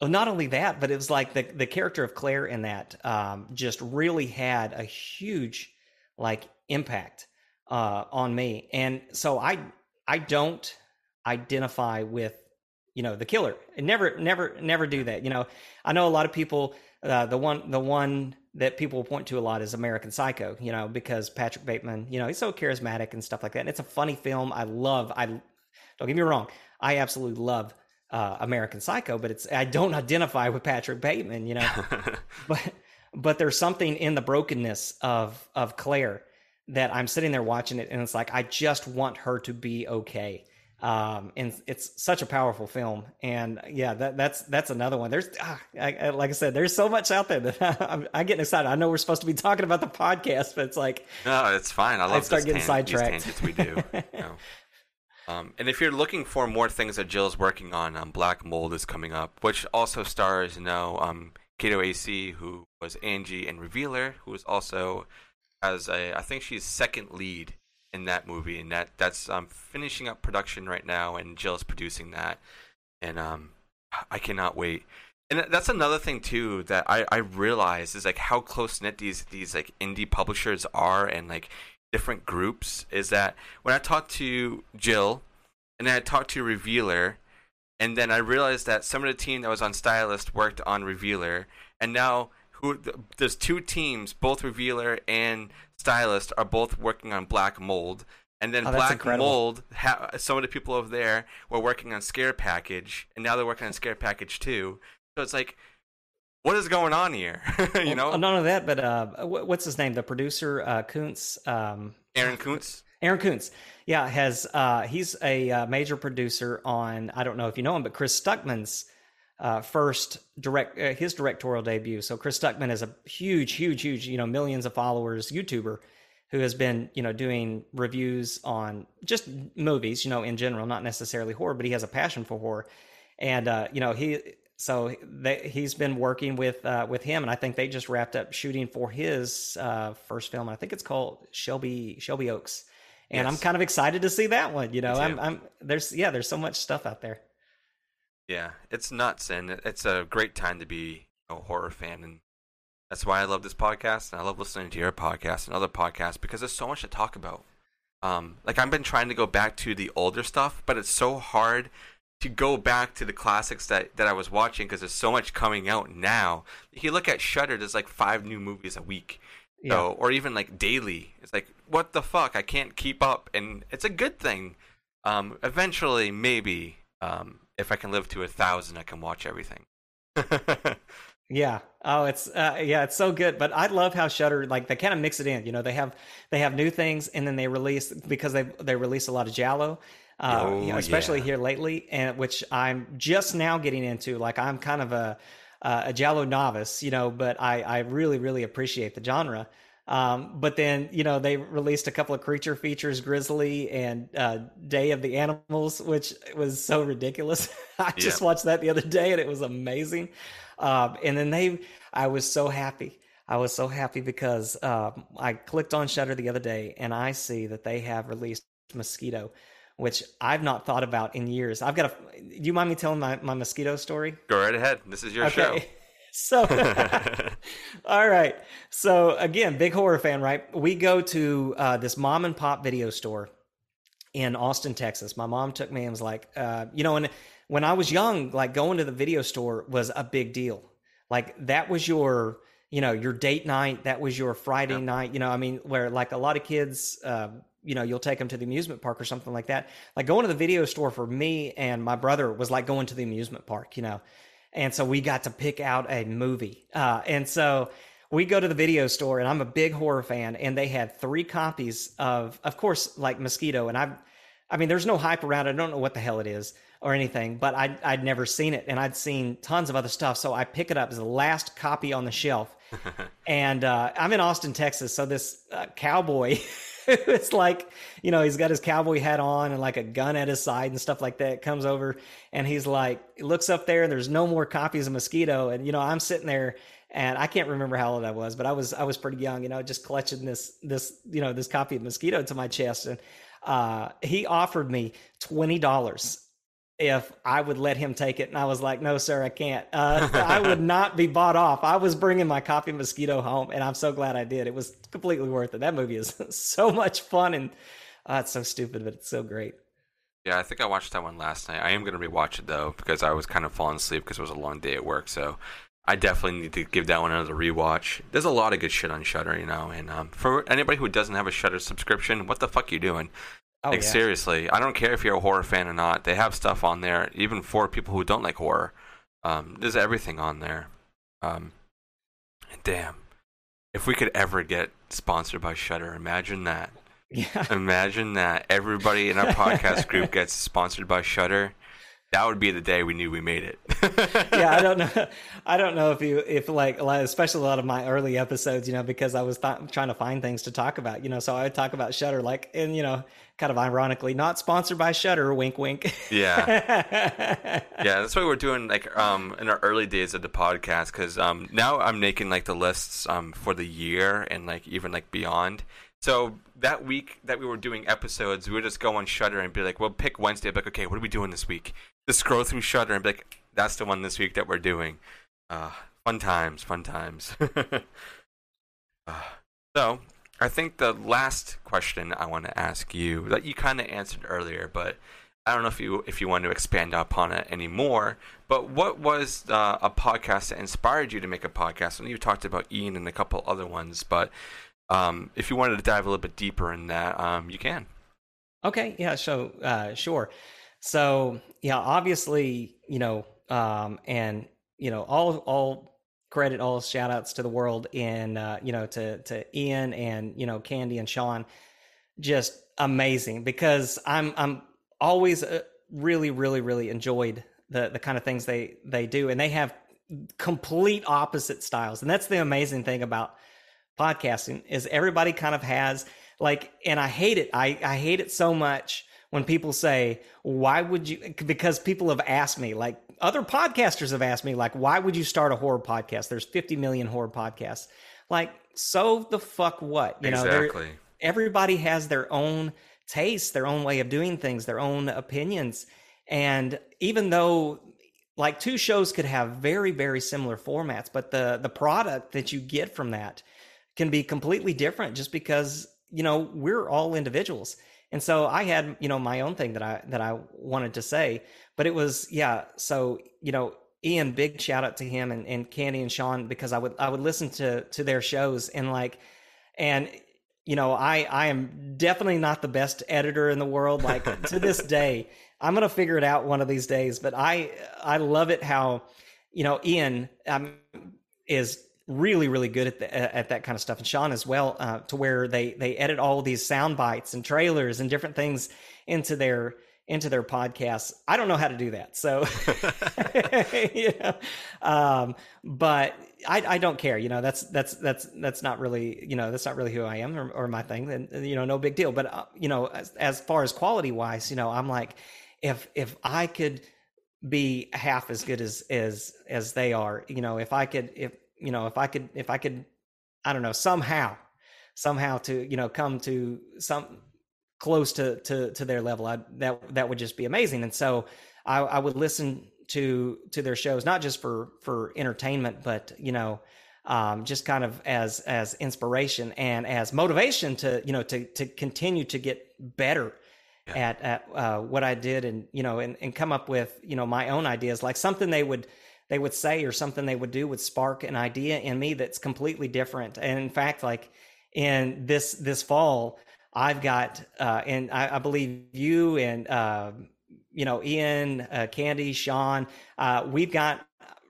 Well, not only that, but it was like the the character of Claire in that um, just really had a huge like impact uh, on me, and so I I don't identify with you know the killer. never never never do that. You know, I know a lot of people. Uh, the one the one that people point to a lot is American Psycho, you know, because Patrick Bateman, you know, he's so charismatic and stuff like that. And it's a funny film. I love, I Don't get me wrong. I absolutely love uh, American Psycho, but it's I don't (laughs) identify with Patrick Bateman, you know. (laughs) but but there's something in the brokenness of of Claire that I'm sitting there watching it, and it's like I just want her to be okay. Um, and it's such a powerful film, and yeah, that, that's that's another one. There's, ah, I, I, like I said, there's so much out there that (laughs) I'm, I'm, getting excited. I know we're supposed to be talking about the podcast, but it's like, no, it's fine. I love I start getting tan- sidetracked. we do. you (laughs) know. Um, and if you're looking for more things that Jill's working on, um, Black Mold is coming up, which also stars, you know, um, Caito Aase, who was Angie and Revealer, who is also as a, I think she's second lead in that movie, and that that's um, finishing up production right now, and Jill's producing that, and um, I cannot wait. And that's another thing too that I I realize is like how close knit these these like indie publishers are, and like different groups is that when I talked to Jill and then I talked to Revealer and then I realized that some of the team that was on Stylist worked on Revealer and now who there's two teams both Revealer and Stylist are both working on Black Mold and then oh, Black Mold ha- some of the people over there were working on Scare Package and now they're working on Scare Package too. so it's like what is going on here? (laughs) you know, well, none of that. But uh, what's his name? The producer, uh, Koontz. Um, Aaron Koontz. Aaron Koontz. Yeah, has uh, he's a uh, major producer on. I don't know if you know him, but Chris Stuckman's uh, first direct uh, his directorial debut. So Chris Stuckman is a huge, huge, huge, you know, millions of followers YouTuber who has been, you know, doing reviews on just movies, you know, in general, not necessarily horror, but he has a passion for horror. And uh, you know, he so they, he's been working with uh, with him, and I think they just wrapped up shooting for his uh, first film. I think it's called Shelby Shelby Oaks, and yes. I'm kind of excited to see that one. You know, I'm, I'm there's yeah, there's so much stuff out there. Yeah, it's nuts, and it's a great time to be a horror fan, and that's why I love this podcast, and I love listening to your podcast and other podcasts because there's so much to talk about. Um, like I've been trying to go back to the older stuff, but it's so hard to go back to the classics that, that I was watching because there's so much coming out now. If you look at Shudder, there's like five new movies a week. Yeah. So, or even like daily. It's like, what the fuck? I can't keep up. And it's a good thing. Um, eventually, maybe, um, if I can live to a thousand, I can watch everything. (laughs) yeah. Oh, it's uh, yeah, it's so good. But I love how Shudder like they kind of mix it in. You know, they have they have new things, and then they release because they they release a lot of Giallo uh, oh, you know, especially yeah. here lately, and which I'm just now getting into. Like I'm kind of a uh, a Giallo novice, you know, but I I really really appreciate the genre. Um, but then you know they released a couple of creature features, Grizzly and uh, Day of the Animals, which was so ridiculous. (laughs) I just yeah. watched that the other day and it was amazing. Um, and then they, I was so happy. I was so happy because um, I clicked on Shudder the other day and I see that they have released Mosquito, which I've not thought about in years. I've got a. Do you mind me telling my, my mosquito story? Go right ahead. This is your okay. show. (laughs) So, (laughs) all right. So again, big horror fan, right? We go to uh, this mom and pop video store in Austin, Texas. My mom took me and was like, uh, you know, when when I was young, like going to the video store was a big deal. Like that was your, you know, your date night. That was your Friday night. You know, I mean, where like a lot of kids. Uh, you know, you'll take them to the amusement park or something like that. Like going to the video store for me and my brother was like going to the amusement park, you know. And so we got to pick out a movie. Uh, and so we go to the video store and I'm a big horror fan and they had three copies of of course like Mosquito and I I mean there's no hype around it. I don't know what the hell it is or anything, but I I'd never seen it and I'd seen tons of other stuff. So I pick it up as the last copy on the shelf. (laughs) and uh, I'm in Austin, Texas, so this uh, cowboy (laughs) (laughs) it's like, you know, he's got his cowboy hat on and like a gun at his side and stuff like that. Comes over and he's like, looks up there and there's no more copies of Mosquito. And, you know, I'm sitting there and I can't remember how old I was, but I was, I was pretty young, you know, just clutching this, this, you know, this copy of Mosquito to my chest. And, uh, he offered me $20 if I would let him take it. And I was like, no, sir, I can't. Uh, I would not be bought off. I was bringing my copy of Mosquito home, and I'm so glad I did. It was completely worth it. That movie is (laughs) so much fun, and uh, it's so stupid, but it's so great. Yeah, I think I watched that one last night. I am going to rewatch it, though, because I was kind of falling asleep because it was a long day at work. So I definitely need to give that one another rewatch. There's a lot of good shit on Shudder, you know. And um, for anybody who doesn't have a Shudder subscription, what the fuck you doing? Oh, like yeah. seriously, I don't care if you're a horror fan or not. They have stuff on there, even for people who don't like horror. Um, there's everything on there. Um, damn, if we could ever get sponsored by Shudder, imagine that. (laughs) Yeah. Imagine that everybody in our podcast group (laughs) gets sponsored by Shudder that would be the day we knew we made it. (laughs) yeah, I don't (laughs) know. I don't know if you, if like, especially a lot of my early episodes, you know, because I was th- trying to find things to talk about, you know, so I would talk about Shudder, like, and you know, kind of ironically, not sponsored by Shudder. wink, wink. yeah, (laughs) yeah, that's what we're doing, like, um, in our early days of the podcast, because um, now I'm making like the lists um for the year and like even like beyond. So that week that we were doing episodes, we would just go on Shudder and be like, "Well, pick Wednesday." Like, okay, what are we doing this week? Just scroll through Shudder and be like, "That's the one this week that we're doing." Uh, fun times, fun times. uh, (laughs) so, I think the last question I want to ask you that you kind of answered earlier, but I don't know if you if you want to expand upon it anymore. But what was uh, a podcast that inspired you to make a podcast? And you talked about Ian and a couple other ones, but um, if you wanted to dive a little bit deeper in that, um, you can. Okay, yeah, so uh, sure. So yeah, obviously, you know, um, and you know, all all credit, all shout outs to the world and uh, you know, to to Ian and you know, Candy and Sean, just amazing because I'm I'm always uh, really really really enjoyed the the kind of things they they do and they have complete opposite styles and that's the amazing thing about podcasting is everybody kind of has like and I hate it. I, I hate it so much when people say, why would you because people have asked me, like other podcasters have asked me, like, why would you start a horror podcast? There's 50 million horror podcasts. Like, so the fuck what? You know, exactly. everybody has their own taste, their own way of doing things, their own opinions. And even though like two shows could have very, very similar formats, but the the product that you get from that can be completely different just because you know we're all individuals and so i had you know my own thing that i that i wanted to say but it was yeah so you know ian big shout out to him and, and candy and sean because i would i would listen to to their shows and like and you know i i am definitely not the best editor in the world like to this (laughs) day. I'm gonna figure it out one of these days but i i love it how you know ian um, is really really good at the, at that kind of stuff and Sean as well uh, to where they they edit all these sound bites and trailers and different things into their into their podcasts. I don't know how to do that. So (laughs) (laughs) you know, um, but I, I don't care, you know, that's, that's, that's, that's not really, you know, that's not really who I am or, or my thing and, you know, no big deal. But, uh, you know, as, as far as quality wise, you know, I'm like, if, if I could be half as good as, as, as they are, you know, if I could, if, you know, if I could, if I could, I don't know, somehow, somehow to, you know, come to some close to, to, to their level, I, that, that would just be amazing. And so I, I would listen to, to their shows, not just for, for entertainment, but, you know, um, just kind of as, as inspiration and as motivation to, you know, to, to continue to get better yeah. at, at, uh, what I did and, you know, and, and come up with, you know, my own ideas, like something they would, they would say or something they would do would spark an idea in me that's completely different. And in fact, like in this this fall, I've got uh, and I, I believe you and uh, you know Ian, uh, Candy, Sean, uh, we've got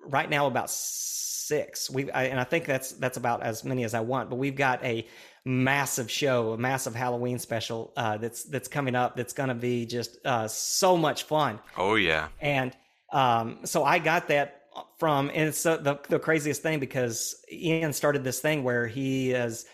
right now about six. We and I think that's that's about as many as I want. But we've got a massive show, a massive Halloween special uh, that's that's coming up. That's going to be just uh, so much fun. Oh yeah, and um, so I got that from and it's the, the craziest thing because Ian started this thing where he has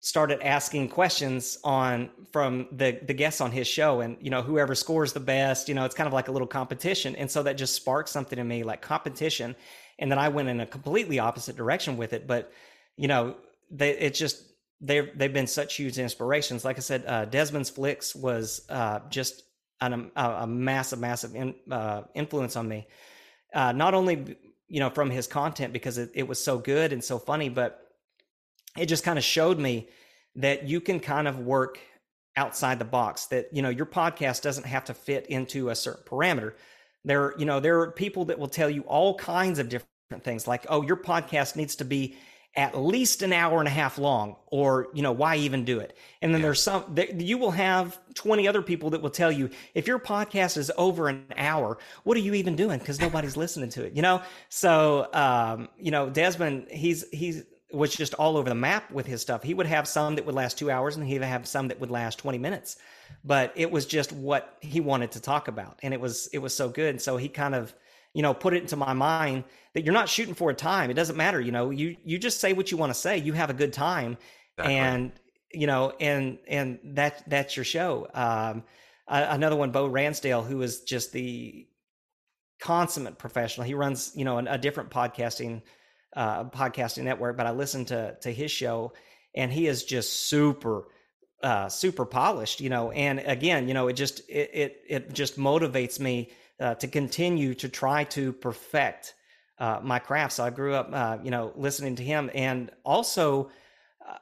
started asking questions on from the the guests on his show and you know whoever scores the best you know it's kind of like a little competition. And so that just sparked something in me like competition. And then I went in a completely opposite direction with it. But you know they it's just they've they've been such huge inspirations. Like I said uh, Desmond's flicks was uh, just an, a, a massive massive in, uh, influence on me uh, not only you know from his content because it, it was so good and so funny, but it just kind of showed me that you can kind of work outside the box. That you know your podcast doesn't have to fit into a certain parameter. There, you know, there are people that will tell you all kinds of different things, like, oh, your podcast needs to be at least an hour and a half long or you know why even do it? And then yeah. there's some that you will have 20 other people that will tell you if your podcast is over an hour what are you even doing? Because nobody's (laughs) listening to it you know? So um, you know desmond he's he's was just all over the map with his stuff. He would have some that would last two hours and he'd have some that would last 20 minutes. But it was just what he wanted to talk about and it was it was so good. So he kind of you know put it into my mind that you're not shooting for a time. It doesn't matter. You know, you you just say what you want to say. You have a good time, exactly. and you know, and and that that's your show. Um, another one, Bo Ransdale, who is just the consummate professional. He runs, you know, a, a different podcasting uh, podcasting network, but I listen to to his show, and he is just super uh, super polished, you know. And again, you know, it just it it, it just motivates me uh, to continue to try to perfect uh, my craft. So I grew up, uh, you know, listening to him, and also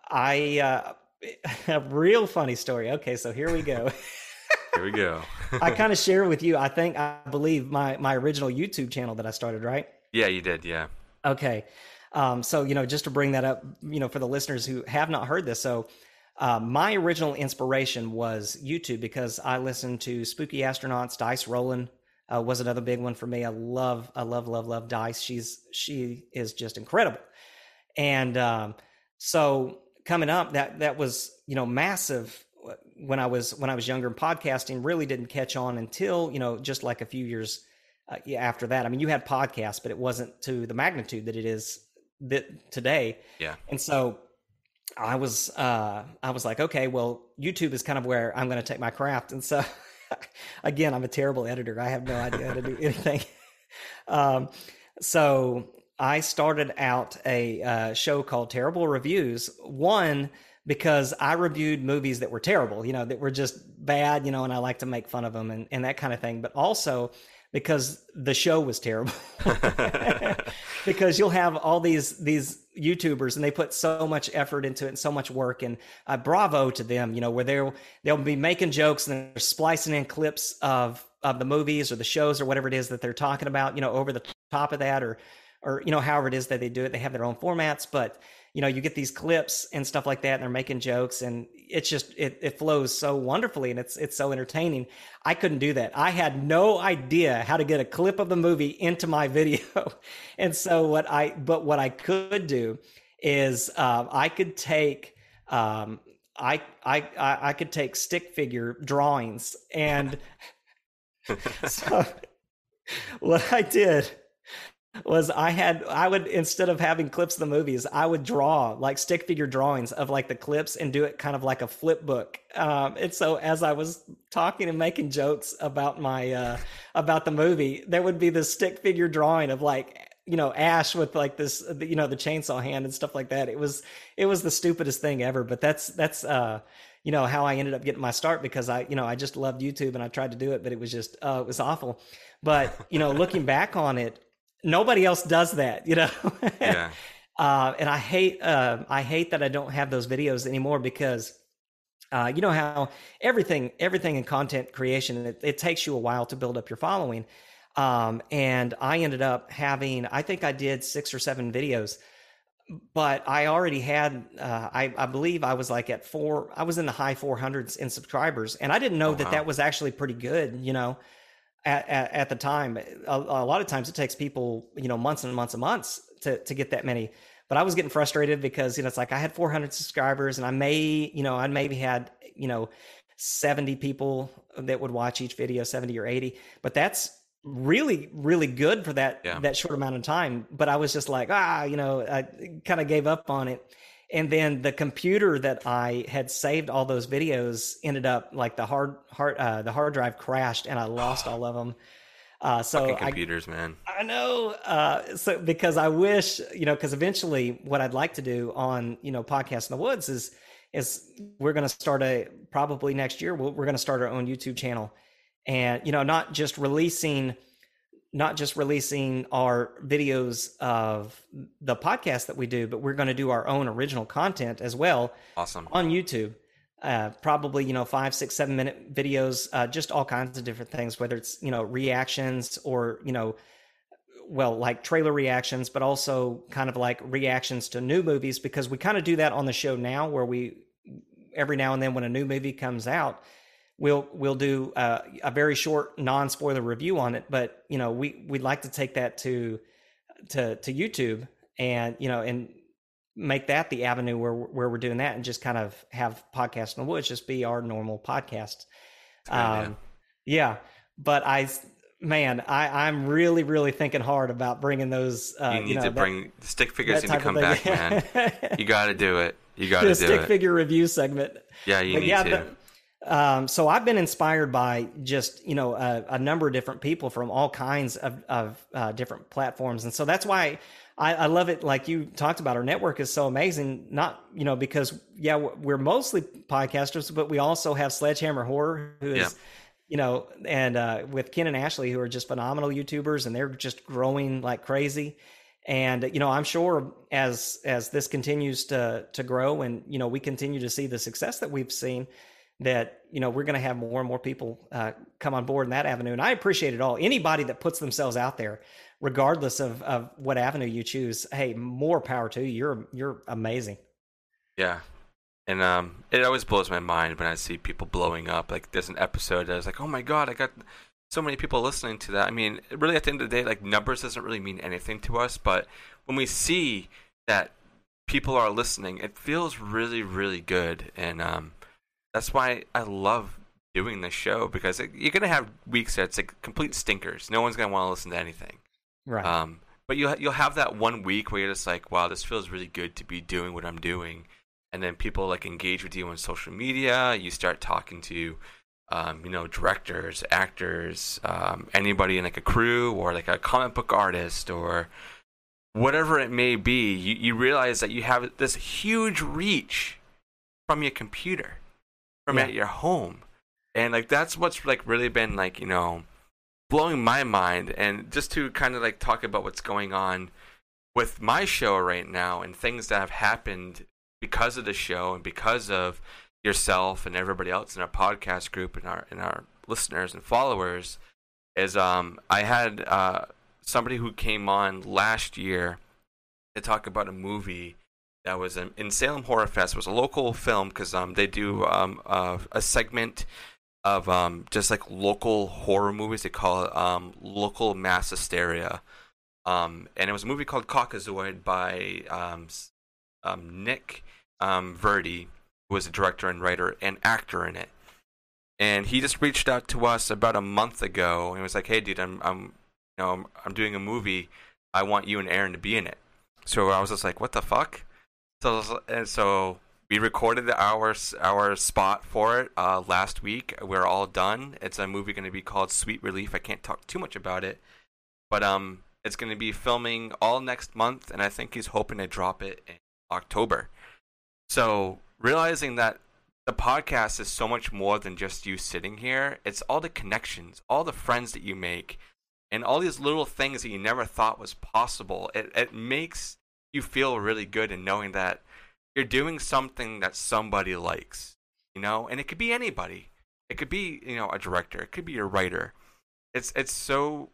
I uh, (laughs) a real funny story. Okay, so here we go. (laughs) here we go. I (laughs) kind of share with you. I think I believe my my original YouTube channel that I started, right? Yeah, you did. Yeah. Okay. Um, so you know, just to bring that up, you know, for the listeners who have not heard this, so. Uh, my original inspiration was YouTube because I listened to Spooky Astronauts, Dice Rolling, uh, was another big one for me. I love, I love, love, love Dice. She's she is just incredible, and um, so coming up, that that was you know massive when I was when I was younger. And podcasting really didn't catch on until you know just like a few years uh, after that. I mean, you had podcasts, but it wasn't to the magnitude that it is that today. Yeah, and so I was uh, I was like, okay, well, YouTube is kind of where I'm going to take my craft, and so (laughs) (laughs) again, I'm a terrible editor. I have no idea how to do (laughs) anything. um, so I started out a uh, show called Terrible Reviews. One, because I reviewed movies that were terrible, you know, that were just bad, you know, and I like to make fun of them and, and that kind of thing. But also because the show was terrible. (laughs) because you'll have all these these YouTubers and they put so much effort into it and so much work and uh, bravo to them, you know, where they'll they'll be making jokes and they're splicing in clips of of the movies or the shows or whatever it is that they're talking about, you know, over the top of that or or you know however it is that they do it. They have their own formats, but you know you get these clips and stuff like that and they're making jokes and it's just it, it flows so wonderfully and it's it's so entertaining. I couldn't do that. I had no idea how to get a clip of the movie into my (laughs) video. And so what i but what i could do is uh, i could take um, I, I I could take stick figure drawings and (laughs) so (laughs) what I did was I had I would instead of having clips of the movies, I would draw like stick figure drawings of like the clips and do it kind of like a flip book. Um, and so as I was talking and making jokes about my uh, about the movie, there would be this stick figure drawing of like you know Ash with like this you know the chainsaw hand and stuff like that. It was it was the stupidest thing ever. But that's that's uh, you know how I ended up getting my start because I you know I just loved YouTube and I tried to do it, but it was just uh, it was awful. But you know looking back on it nobody else does that, you know. (laughs) yeah. Uh, and I hate uh, I hate that I don't have those videos anymore because uh, you know how everything everything in content creation it, it, takes you a while to build up your following. Um, and I ended up having I think I did six or seven videos, but I already had uh, I, I believe I was like at four I was in the high 400s in subscribers, and I didn't know oh, that wow. that was actually pretty good, you know at, at, at the time. A, a, lot of times it takes people, you know, months and months and months to, to get that many. But I was getting frustrated because, you know, it's like I had 400 subscribers and I may, you know, I maybe had, you know, 70 people that would watch each video, 70 or 80. But that's really, really good for that, yeah. that short amount of time. But I was just like, ah, you know, I kind of gave up on it and then the computer that I had saved all those videos ended up like the hard hard uh, the hard drive crashed and I lost all of them. Uh, so Fucking computers, I, man. I know. Uh, so because I wish you know, because eventually, what I'd like to do on you know podcast in the woods is is we're going to start a probably next year. we we're going to start our own YouTube channel, and you know, not just releasing not just releasing our videos of the podcast that we do, but we're going to do our own original content as well. Awesome. On YouTube. Uh, probably, you know, five, six, seven minute videos, uh, just all kinds of different things, whether it's, you know, reactions or, you know, well, like trailer reactions, but also kind of like reactions to new movies because we kind of do that on the show now, where we every now and then when a new movie comes out, we'll we'll do uh, a very short non spoiler review on it. But you know, we we'd like to take that to to to YouTube and you know and make that the avenue where where we're doing that and just kind of have podcast in the woods just be our normal podcast. Um, yeah, but I man, I, I'm really, really thinking hard about bringing those. Uh, you need you know, to that, bring stick figures need to come back, man. you got to do it. You got (laughs) to do stick figure review segment. Yeah, you but need yeah, to. Um, so I've been inspired by just you know a, a number of different people from all kinds of, of uh, different platforms, and so that's why I, I, love it. Like you talked about, our network is so amazing. Not you know because yeah we're mostly podcasters, but we also have Sledgehammer Horror, who is. Yeah you know, and uh, with Ken and Ashley, who are just phenomenal YouTubers, and they're just growing like crazy. And you know, I'm sure as as this continues to to grow, and you know, we continue to see the success that we've seen, that you know, we're going to have more and more people uh, come on board in that avenue. And I appreciate it all. Anybody that puts themselves out there, regardless of of what avenue you choose, hey, more power to you. You're you're amazing. Yeah, and um, it always blows my mind when I see people blowing up. Like there's an episode that was like, oh my god, I got so many people listening to that. I mean, really, at the end of the day, like numbers doesn't really mean anything to us, but when we see that people are listening, it feels really, really good, and um, that's why I love doing this show because it, you're gonna have weeks that it's like complete stinkers. No one's gonna want to listen to anything, right? Um, but you'll you'll have that one week where you're just like, wow, this feels really good to be doing what I'm doing and then people like engage with you on social media. You start talking to, um, you know, directors, actors, um, anybody in like a crew or like a comic book artist or whatever it may be. You you realize that you have this huge reach from your computer, from yeah. at your home, and like that's what's like really been like you know blowing my mind. And just to kind of like talk about what's going on with my show right now and things that have happened because of the show and because of yourself and everybody else in our podcast group and our and our listeners and followers is um I had uh somebody who came on last year to talk about a movie that was in, in Salem Horror Fest. Was a local film because um they do um uh, a segment of um just like local horror movies. They call it um local mass hysteria. Um, and it was a movie called Caucasoid by um, um, Nick um, Verdi, who was a director and writer and actor in it. And he just reached out to us about a month ago and was like, "Hey, dude, I'm, I'm, you know, I'm, I'm doing a movie. I want you and Aaron to be in it." So I was just like, "What the fuck?" So and so we recorded our our spot for it uh, last week. We're all done. It's a movie going to be called Sweet Relief. I can't talk too much about it, but um, it's going to be filming all next month, and I think he's hoping to drop it in October. So realizing that the podcast is so much more than just you sitting here. It's all the connections, all the friends that you make, and all these little things that you never thought was possible. It it makes you feel really good in knowing that you're doing something that somebody likes, you know, and it could be anybody. It could be, you know, a director. It could be a writer. It's it's so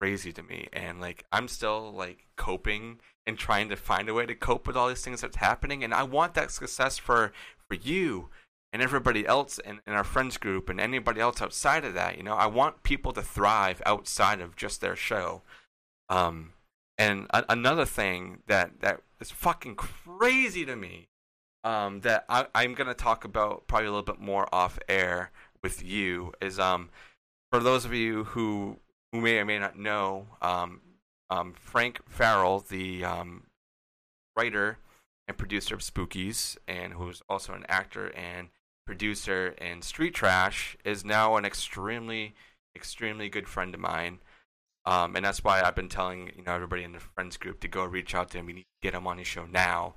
crazy to me and like I'm still like coping and trying to find a way to cope with all these things that's happening and I want that success for for you and everybody else in, in our friends group and anybody else outside of that you know I want people to thrive outside of just their show um and a- another thing that that is fucking crazy to me um that I, I'm gonna talk about probably a little bit more off air with you is um for those of you who who may or may not know, um, um, Frank Farel, the um, writer and producer of Spookies, and who's also an actor and producer in Street Trash, is now an extremely, extremely good friend of mine. Um, and that's why I've been telling you know everybody in the friends group to go reach out to him. We need to get him on his show now.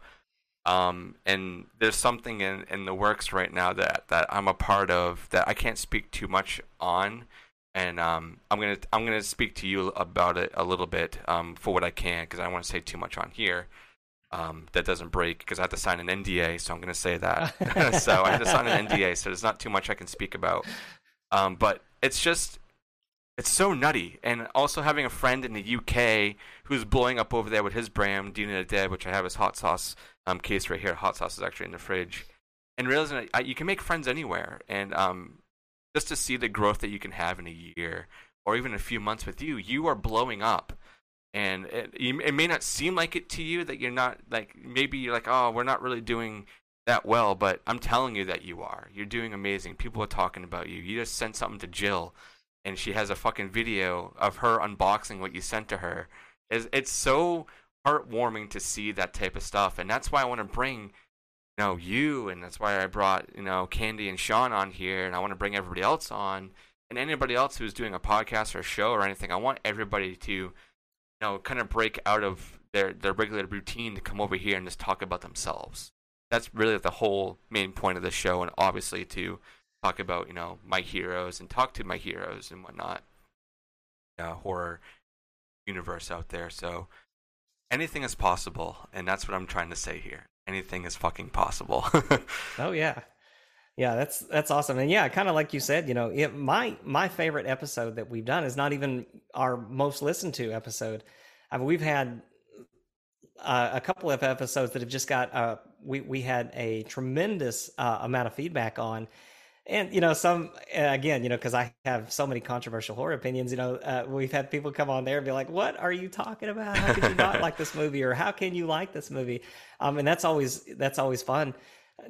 Um, and there's something in, in the works right now that, that I'm a part of that I can't speak too much on and um, I'm gonna I'm gonna speak to you about it a little bit um, for what I can because I don't want to say too much on here. Um, that doesn't break because I have to sign an NDA, so I'm gonna say that. (laughs) (laughs) so I have to sign an NDA, so there's not too much I can speak about. Um, but it's just it's so nutty. And also having a friend in the UK who's blowing up over there with his brand, Dina the Dead, which I have his hot sauce um, case right here. Hot sauce is actually in the fridge. And realizing that you can make friends anywhere. And um, just to see the growth that you can have in a year or even a few months with you, you are blowing up. And it, it may not seem like it to you that you're not like maybe you're like oh we're not really doing that well, but I'm telling you that you are. You're doing amazing. People are talking about you. You just sent something to Jill, and she has a fucking video of her unboxing what you sent to her. It's, it's so heartwarming to see that type of stuff, and that's why I want to bring you know you, and that's why I brought you know Candy and Sean on here, and I want to bring everybody else on, and anybody else who's doing a podcast or a show or anything. I want everybody to you know kind of break out of their their regular routine to come over here and just talk about themselves that's really the whole main point of the show, and obviously to talk about you know my heroes and talk to my heroes and whatnot. Uh, horror universe out there, so anything is possible, and that's what I'm trying to say here. Anything is fucking possible. (laughs) oh yeah, yeah, that's that's awesome, and yeah, kind of like you said, you know, it, my my favorite episode that we've done is not even our most listened to episode. I mean, we've had uh, a couple of episodes that have just got uh, we we had a tremendous uh, amount of feedback on, and you know some uh, again you know because I have so many controversial horror opinions. You know uh, we've had people come on there and be like, "What are you talking about? How could you not like this movie? Or how can you like this movie?" Um, and that's always that's always fun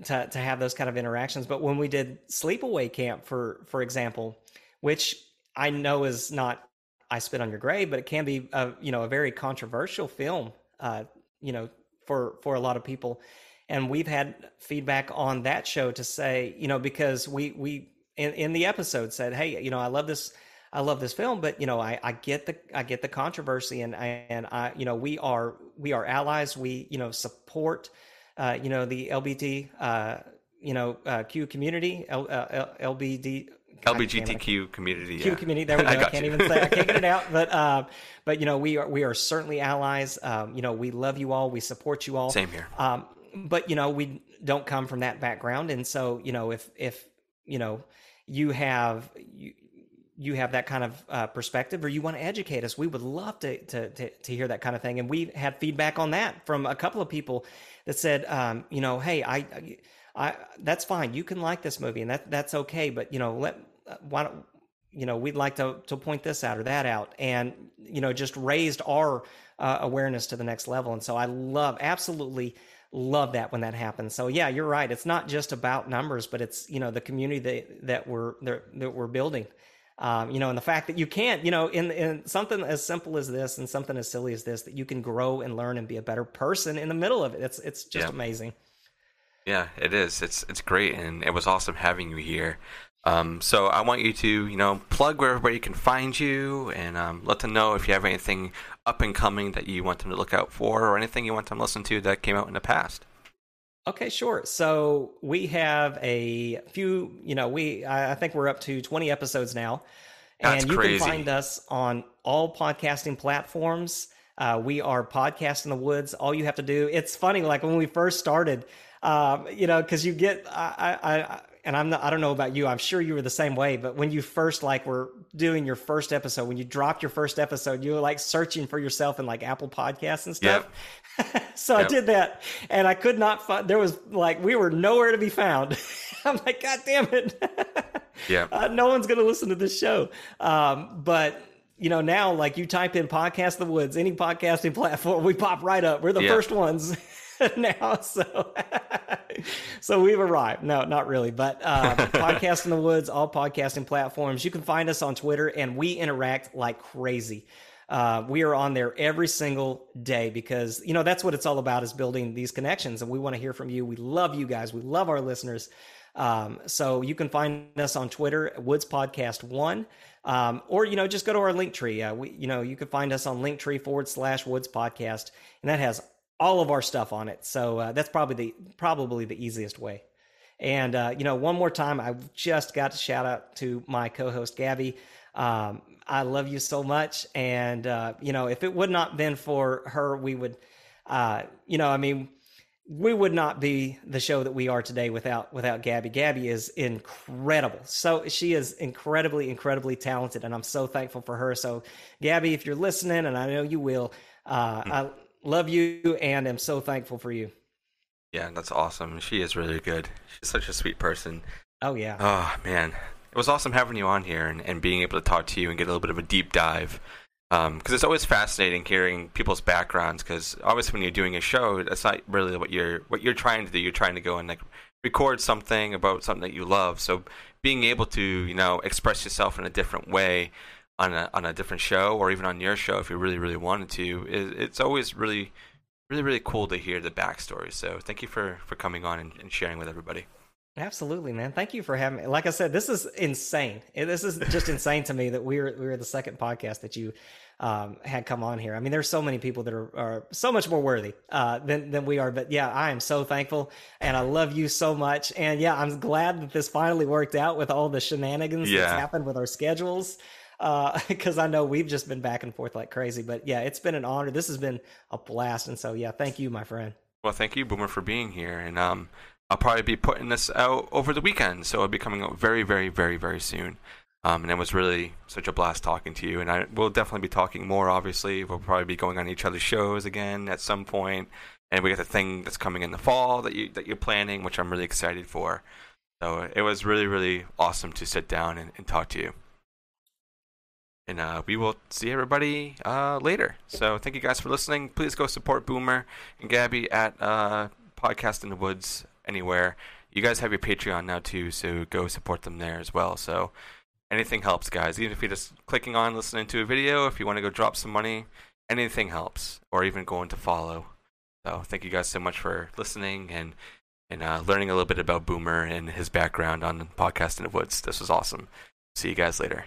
to to have those kind of interactions. But when we did Sleepaway Camp, for for example, which I know is not I spit on your grave, but it can be a you know a very controversial film. Uh, you know, for for a lot of people. And we've had feedback on that show to say, you know, because we we in, in the episode said, hey, you know, I love this I love this film, but you know, I, I get the I get the controversy, and and I you know we are we are allies. We you know support uh, you know the LBT uh, you know uh, Q community L, uh, LBD LGBTQ community. Q yeah. community. There (laughs) we go. I, I can't you. even say. I can't get it out. (laughs) But uh, but you know we are we are certainly allies. Um, you know we love you all. We support you all. Same here. Um, but you know we don't come from that background, and so you know if if you know you have you you have that kind of uh, perspective or you want to educate us, we would love to, to, to, to, hear that kind of thing. And we had feedback on that from a couple of people that said, um, you know, hey, I, I, that's fine. You can like this movie and that, that's okay. But, you know, let, why don't you know we'd like to to point this out or that out and you know just raised our uh, awareness to the next level and so i love absolutely love that when that happens. So yeah you're right. It's not just about numbers but it's you know the community that that we're that we're building. Um, you know and the fact that you can't you know in in something as simple as this and something as silly as this that you can grow and learn and be a better person in the middle of it. It's it's just yeah. amazing. Yeah it is. It's it's great. And it was awesome having you here um, so I want you to, you know, plug where everybody can find you and um, let them know if you have anything up and coming that you want them to look out for or anything you want them to listen to that came out in the past. Okay, sure. So we have a few, you know, we I think we're up to 20 episodes now. That's and you crazy. can find us on all podcasting platforms. Uh, we are podcast in the woods. All you have to do, it's funny, like when we first started, um, you know, because you get, I, I, and I'm not, I don't know about you. I'm sure you were the same way. But when you first like were doing your first episode, when you dropped your first episode, you were like searching for yourself in like Apple Podcasts and stuff. Yep. (laughs) so yep. I did that, and I could not find. There was like we were nowhere to be found. (laughs) I'm like, God damn it! (laughs) yeah, uh, no one's gonna listen to this show. Um, but you know now, like you type in "podcast the woods," any podcasting platform, we pop right up. We're the yep. first ones. (laughs) now. So, (laughs) so we've arrived. No, not really, but uh, (laughs) podcast in the woods, all podcasting platforms. You can find us on Twitter, and we interact like crazy. Uh, we are on there every single day because you know that's what it's all about is building these connections, and we want to hear from you. We love you guys. We love our listeners. Um, so you can find us on Twitter, Woods Podcast One, um, or you know just go to our link tree. Uh, we you know you can find us on Linktree forward slash Woods Podcast, and that has all of our stuff on it. So uh, that's probably the probably the easiest way. And uh, you know, one more time, I just got to shout out to my co-host Gabby. Um, I love you so much, and uh, you know, if it would not been for her, we would, uh, you know, I mean, we would not be the show that we are today without without Gabby. Gabby is incredible. So she is incredibly, incredibly talented, and I'm so thankful for her. So, Gabby, if you're listening, and I know you will, uh, I love you and am so thankful for you. Yeah, that's awesome. She is really good. She's such a sweet person. Oh yeah. Oh man, it was awesome having you on here and, and being able to talk to you and get a little bit of a deep dive because um, it's always fascinating hearing people's backgrounds. Because obviously, when you're doing a show, that's not really what you're what you're trying to do. You're trying to go and like record something about something that you love. So being able to you know express yourself in a different way on a on a different show or even on your show if you really really wanted to, is, it's always really really really cool to hear the backstory. So thank you for for coming on and, and sharing with everybody. Absolutely, man. Thank you for having me. Like I said, this is insane. This is just insane to me that we're we're the second podcast that you um, had come on here. I mean, there's so many people that are, are so much more worthy uh, than than we are. But yeah, I am so thankful, and I love you so much. And yeah, I'm glad that this finally worked out with all the shenanigans yeah. that's happened with our schedules. Because uh, (laughs) I know we've just been back and forth like crazy. But yeah, it's been an honor. This has been a blast, and so yeah, thank you, my friend. Well, thank you, Boomer, for being here. And um, I'll probably be putting this out over the weekend, so it'll be coming out very, very, very, very soon. Um, and it was really such a blast talking to you. And I will definitely be talking more. Obviously, we'll probably be going on each other's shows again at some point. And we got the thing that's coming in the fall that you that you're planning, which I'm really excited for. So it was really really awesome to sit down and, and talk to you. And uh, we will see everybody uh, later. So thank you guys for listening. Please go support Boomer and Gabby at uh, Podcast in the Woods anywhere. You guys have your Patreon now too, so go support them there as well. So anything helps, guys. Even if you're just clicking on, listening to a video, if you want to go drop some money, anything helps, or even going to follow. So thank you guys so much for listening and and uh, learning a little bit about Boomer and his background on podcast in the woods. This was awesome. See you guys later.